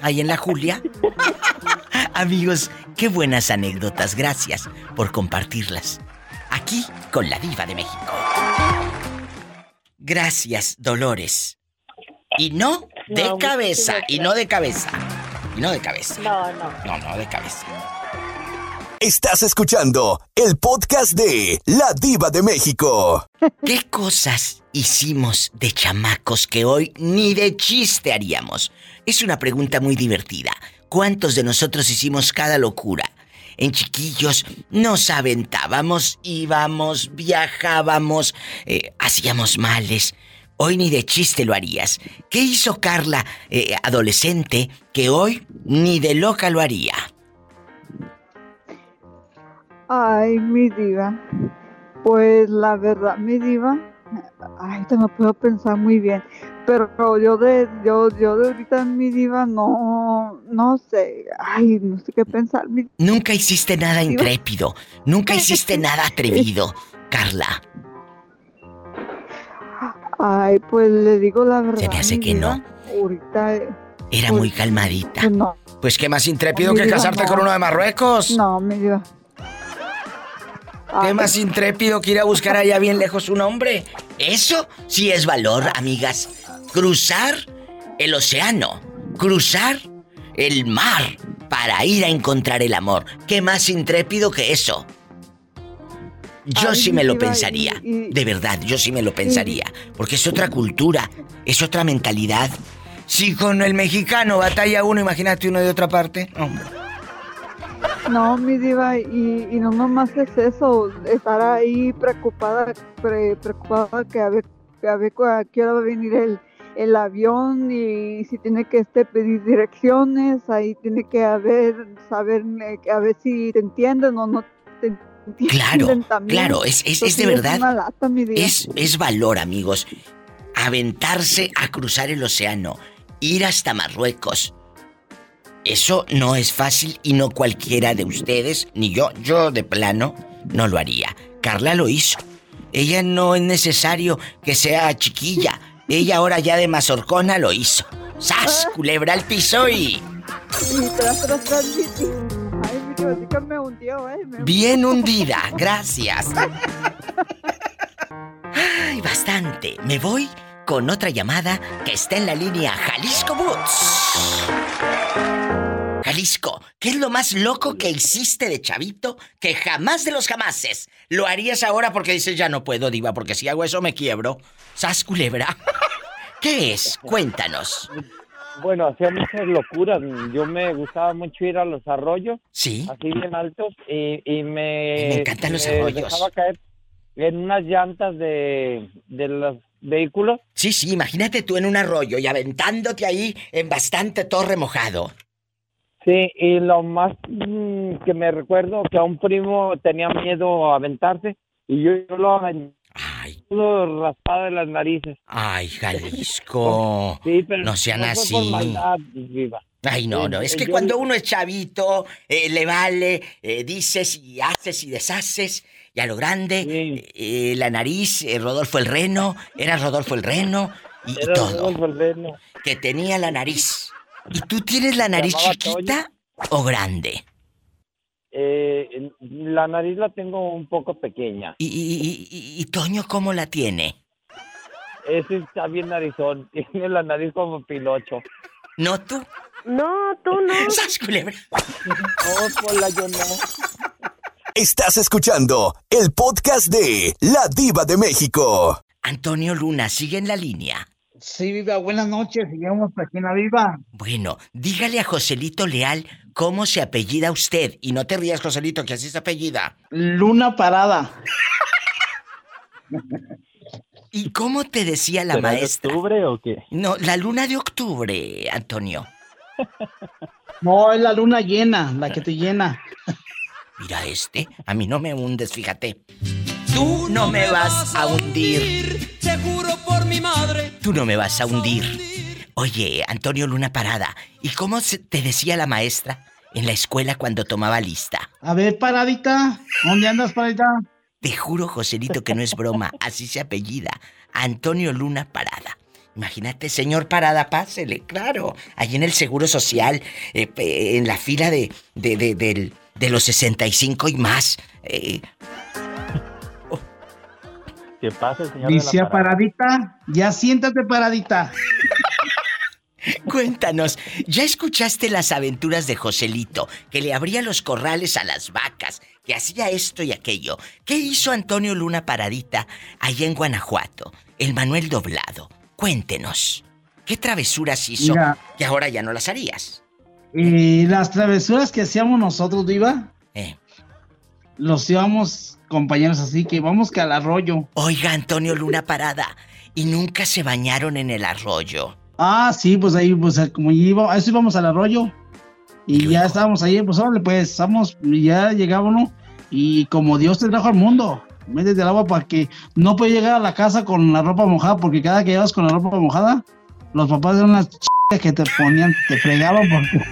ahí en la Julia. Amigos, qué buenas anécdotas. Gracias por compartirlas. Aquí con la diva de México. Gracias, Dolores. Y no de cabeza, y no de cabeza. Y no de cabeza. No, no. No, no de cabeza. Estás escuchando el podcast de La Diva de México. ¿Qué cosas hicimos de chamacos que hoy ni de chiste haríamos? Es una pregunta muy divertida. ¿Cuántos de nosotros hicimos cada locura? En chiquillos nos aventábamos, íbamos, viajábamos, eh, hacíamos males. Hoy ni de chiste lo harías. ¿Qué hizo Carla, eh, adolescente, que hoy ni de loca lo haría? Ay, mi diva. Pues la verdad, mi diva, ay, no puedo pensar muy bien, pero yo de, yo, yo de ahorita mi diva no, no sé, ay, no sé qué pensar. Nunca hiciste nada intrépido, nunca hiciste nada atrevido, Carla. Ay, pues le digo la verdad. Se me hace que no. Ahorita. Era pues, muy calmadita. Pues no. Pues qué más intrépido que casarte con uno de Marruecos. No, mi diva. ¿Qué más intrépido que ir a buscar allá bien lejos un hombre? Eso sí es valor, amigas. Cruzar el océano, cruzar el mar para ir a encontrar el amor. ¿Qué más intrépido que eso? Yo sí me lo pensaría. De verdad, yo sí me lo pensaría. Porque es otra cultura, es otra mentalidad. Si con el mexicano batalla uno, imagínate uno de otra parte. Hombre. No, mi diva, y, y no nomás es eso, estar ahí preocupada, preocupada que a ver, a ver a qué hora va a venir el, el avión y si tiene que este, pedir direcciones, ahí tiene que haber, saber, a ver si te entienden o no te entienden claro, Claro, es, es, es de verdad. Es, es valor, amigos. Aventarse a cruzar el océano, ir hasta Marruecos eso no es fácil y no cualquiera de ustedes, ni yo, yo de plano, no lo haría. Carla lo hizo. Ella no es necesario que sea chiquilla. Ella ahora ya de mazorcona lo hizo. ¡Sas! Culebra al piso y... Bien hundida, gracias. Ay, bastante. Me voy con otra llamada que está en la línea Jalisco Boots. Jalisco, ¿qué es lo más loco que hiciste de chavito que jamás de los jamases lo harías ahora porque dices ya no puedo, diva, porque si hago eso me quiebro? ¿Sas culebra? ¿Qué es? Cuéntanos. Bueno, hacía muchas locuras. Yo me gustaba mucho ir a los arroyos. Sí. Así bien altos. Y, me. Me encantan los arroyos. Dejaba caer en unas llantas de, de los vehículos. Sí, sí, imagínate tú en un arroyo y aventándote ahí en bastante todo mojado. Sí, y lo más mm, que me recuerdo que a un primo tenía miedo a aventarse y yo, lo aventé. Ay. Todo raspado de las narices. Ay, Jalisco. Sí, pero no sean por así. maldad, viva. Ay, no, no. Es que Yo- cuando uno es chavito, eh, le vale, eh, dices y haces y deshaces. Y a lo grande, eh, la nariz, eh, Rodolfo el Reno, era Rodolfo el Reno y, y Era todo. Rodolfo el Reno. Que tenía la nariz. ¿Y tú tienes la nariz chiquita o grande? Eh, la nariz la tengo un poco pequeña. ¿Y, y- y- y Toño cómo la tiene? Ese está bien narizón. Tiene la nariz como Pinocho. ¿No tú? No, tú no. ¡Sas, culebra! No, Pola, yo no. Estás escuchando el podcast de La Diva de México. Antonio Luna, sigue en la línea. Sí, Viva, buenas noches. Sigamos aquí en la Viva. Bueno, dígale a Joselito Leal cómo se apellida usted. Y no te rías, Joselito, que así se apellida. Luna Parada. ¿Y cómo te decía la ¿Será de maestra? octubre o qué? No, la luna de octubre, Antonio. No, es la luna llena, la que te llena. Mira este, a mí no me hundes, fíjate. Tú no me vas a hundir. Te juro por mi madre. Tú no me vas a hundir. Oye, Antonio Luna Parada, ¿y cómo te decía la maestra en la escuela cuando tomaba lista? A ver, paradita. ¿Dónde andas, paradita? Te juro, Joselito, que no es broma, así se apellida. Antonio Luna Parada. Imagínate, señor Parada, pásele, claro. Allí en el Seguro Social, eh, en la fila de, de, de, del- de los 65 y más. Eh, ¿Qué pasa, señor? de la Dice paradita. Ya siéntate, paradita. Cuéntanos, ¿ya escuchaste las aventuras de Joselito, que le abría los corrales a las vacas, que hacía esto y aquello? ¿Qué hizo Antonio Luna Paradita allá en Guanajuato? El Manuel Doblado. Cuéntenos, ¿qué travesuras hizo Mira. que ahora ya no las harías? Y las travesuras que hacíamos nosotros, Diva, Eh. los íbamos compañeros así que vamos que al arroyo. Oiga, Antonio Luna Parada, ¿y nunca se bañaron en el arroyo? Ah, sí, pues ahí, pues como iba, eso íbamos al arroyo. Y ya estábamos ahí, pues órale, pues estamos, y ya llegábamos, y como Dios te trajo al mundo, métete al agua para que no puedes llegar a la casa con la ropa mojada, porque cada que llegas con la ropa mojada, los papás eran unas ch que te ponían, te fregaban porque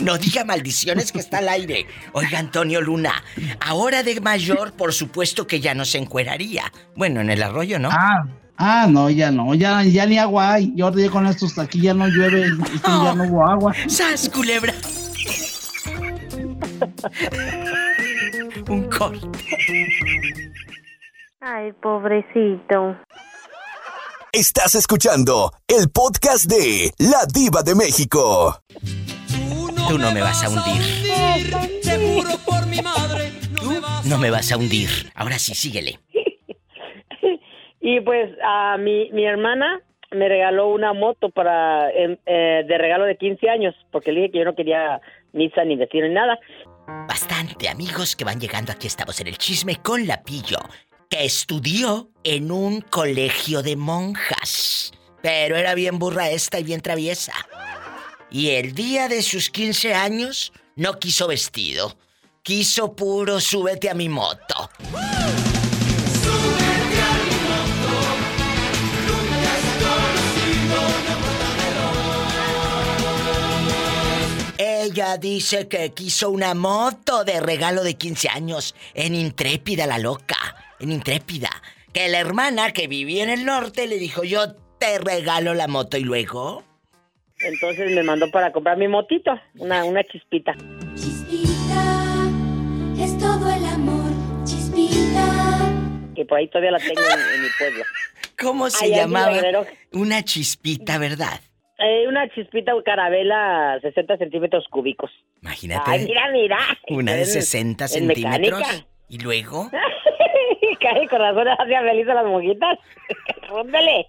No diga maldiciones que está al aire. Oiga, Antonio Luna, ahora de mayor, por supuesto que ya no se encueraría. Bueno, en el arroyo, ¿no? Ah, ah, no, ya no, ya, ya ni agua hay. Y ahora ya con estos aquí ya no llueve, este ya no hubo agua. ¡Sas, culebra! Un corte. Ay, pobrecito. Estás escuchando el podcast de La Diva de México. Tú no me vas a hundir. Te juro por mi madre. Tú no me vas a hundir. Ahora sí, síguele. Y pues a mi, mi hermana me regaló una moto para em, eh, de regalo de 15 años, porque le dije que yo no quería misa ni vestido ni nada. Bastante amigos que van llegando. Aquí estamos en el chisme con Lapillo, que estudió en un colegio de monjas. Pero era bien burra esta y bien traviesa. Y el día de sus 15 años no quiso vestido. Quiso puro súbete a mi moto. Ella dice que quiso una moto de regalo de 15 años en Intrépida la loca, en Intrépida. Que la hermana que vivía en el norte le dijo, yo te regalo la moto y luego... Entonces me mandó para comprar mi motito, una, una chispita. Es todo el amor, chispita. Que por ahí todavía la tengo en, en mi pueblo. ¿Cómo se Allá en llamaba? Una chispita, ¿verdad? Eh, una chispita carabela 60 centímetros cúbicos. Imagínate. Ay, mira, mira. Una de 60 centímetros. ¿Y luego? Cae corazón hacia feliz a las monjitas. Róndele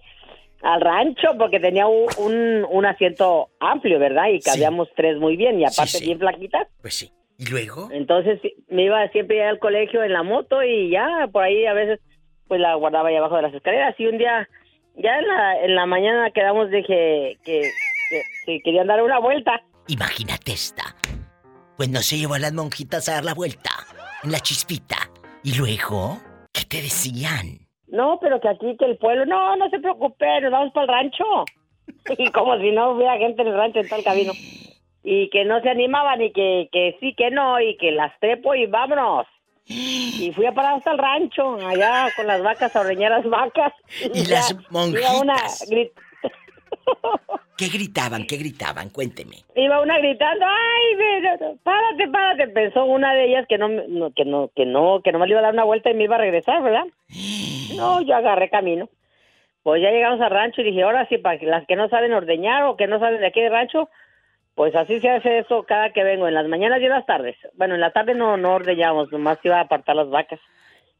al rancho porque tenía un, un, asiento amplio, ¿verdad? Y cabíamos tres muy bien y aparte bien flaquitas. Pues sí. ¿Y luego? Entonces me iba siempre al colegio en la moto y ya por ahí a veces pues la guardaba ahí abajo de las escaleras y un día ya en la, en la mañana quedamos de que, que, querían dar una vuelta. Imagínate esta. Pues no se llevó a las monjitas a dar la vuelta en la chispita. ¿Y luego? ¿Qué te decían? No, pero que aquí, que el pueblo, no, no se preocupe, nos vamos para el rancho. y como si no hubiera gente en el rancho en todo el camino. Y que no se animaban y que, que sí, que no, y que las trepo y vámonos. Y fui a parar hasta el rancho, allá con las vacas a ordeñar las vacas. Y, las monjitas. Una, ¿Qué gritaban? ¿Qué gritaban? Cuénteme. Iba una gritando, ay, párate, párate. Pensó una de ellas que no, que no, que no, que no me iba a dar una vuelta y me iba a regresar, ¿verdad? No, yo agarré camino. Pues ya llegamos al rancho y dije, ahora sí, para las que no saben ordeñar o que no saben de aquí de rancho, pues así se hace eso cada que vengo, en las mañanas y en las tardes. Bueno, en la tarde no, no ordeñamos, nomás iba a apartar las vacas.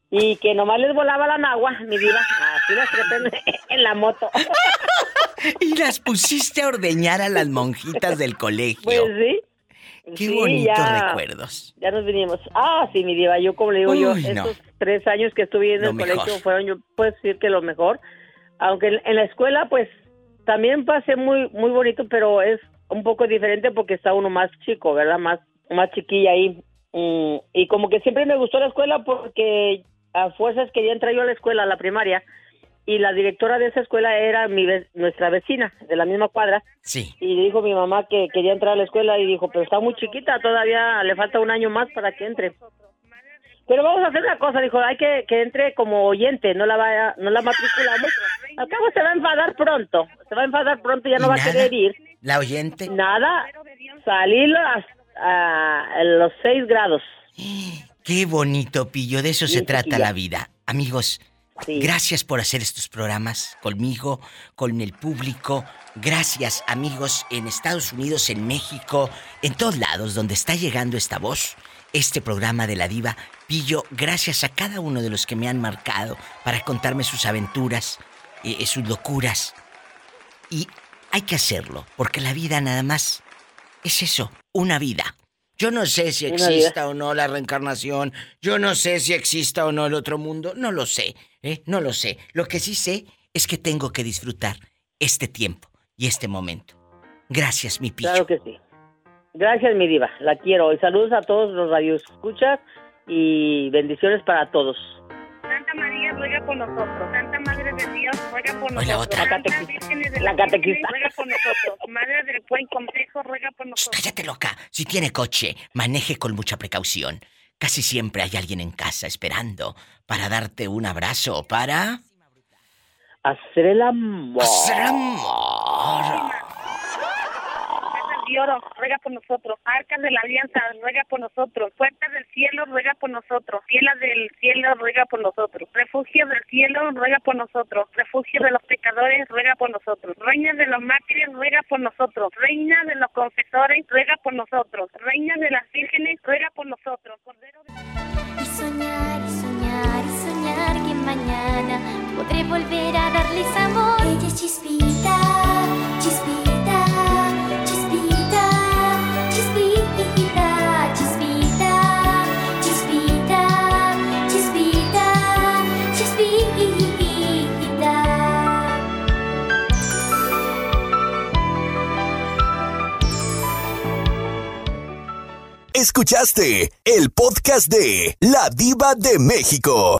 Y que nomás les volaba la nagua, mi vida. Así las trepé en la moto. y las pusiste a ordeñar a las monjitas del colegio. Pues sí. Qué bonitos recuerdos. Ya nos vinimos. Ah, sí, mi diva, yo como le digo yo, esos tres años que estuve en el colegio fueron, yo puedo decir que lo mejor. Aunque en, la escuela, pues, también pasé muy, muy bonito, pero es un poco diferente porque está uno más chico, ¿verdad? Más, más chiquilla ahí. Mm, y como que siempre me gustó la escuela porque a fuerzas quería entrar yo a la escuela, a la primaria, y la directora de esa escuela era mi nuestra vecina de la misma cuadra. Sí. Y dijo mi mamá que quería entrar a la escuela y dijo, pero está muy chiquita, todavía le falta un año más para que entre. Pero vamos a hacer una cosa, dijo, hay que que entre como oyente, no la vaya, no la matriculamos. Al cabo se va a enfadar pronto, se va a enfadar pronto, ya no va a querer ir. ¿La oyente? Nada, salir a, los seis grados. Qué bonito, Pillo, de eso se trata la vida. Amigos, gracias por hacer estos programas conmigo, con el público. Gracias, amigos, en Estados Unidos, en México, en todos lados donde está llegando esta voz, este programa de la diva. Pillo, gracias a cada uno de los que me han marcado para contarme sus aventuras, eh, eh, sus locuras. Y hay que hacerlo, porque la vida nada más es eso, una vida. Yo no sé si exista o no la reencarnación, yo no sé si exista o no el otro mundo, no lo sé, ¿eh? no lo sé. Lo que sí sé es que tengo que disfrutar este tiempo y este momento. Gracias, mi pillo. Claro que sí. Gracias, mi diva, la quiero. Y saludos a todos los escuchas y bendiciones para todos. Santa María ruega por nosotros. Santa Madre de Dios ruega por nosotros. La, otra. la catequista. La catequista. Ruega por nosotros. Madre del buen consejo ruega por nosotros. cállate loca. Si tiene coche, maneje con mucha precaución. Casi siempre hay alguien en casa esperando para darte un abrazo o para... Hacer el amor. Hacer el amor de oro, ruega por nosotros. Arcas de la alianza, ruega por nosotros. Puertas del cielo, ruega por nosotros. Cielas del cielo, ruega por nosotros. Refugio del cielo, ruega por nosotros. Refugio de los pecadores, ruega por nosotros. Reina de los mártires, ruega por nosotros. Reina de los confesores, ruega por nosotros. Reina de las vírgenes, ruega por nosotros. Cordero de... Y soñar, y soñar, y soñar que mañana podré volver a darles amor. Ella es chispita, chispita. Escuchaste el podcast de La Diva de México.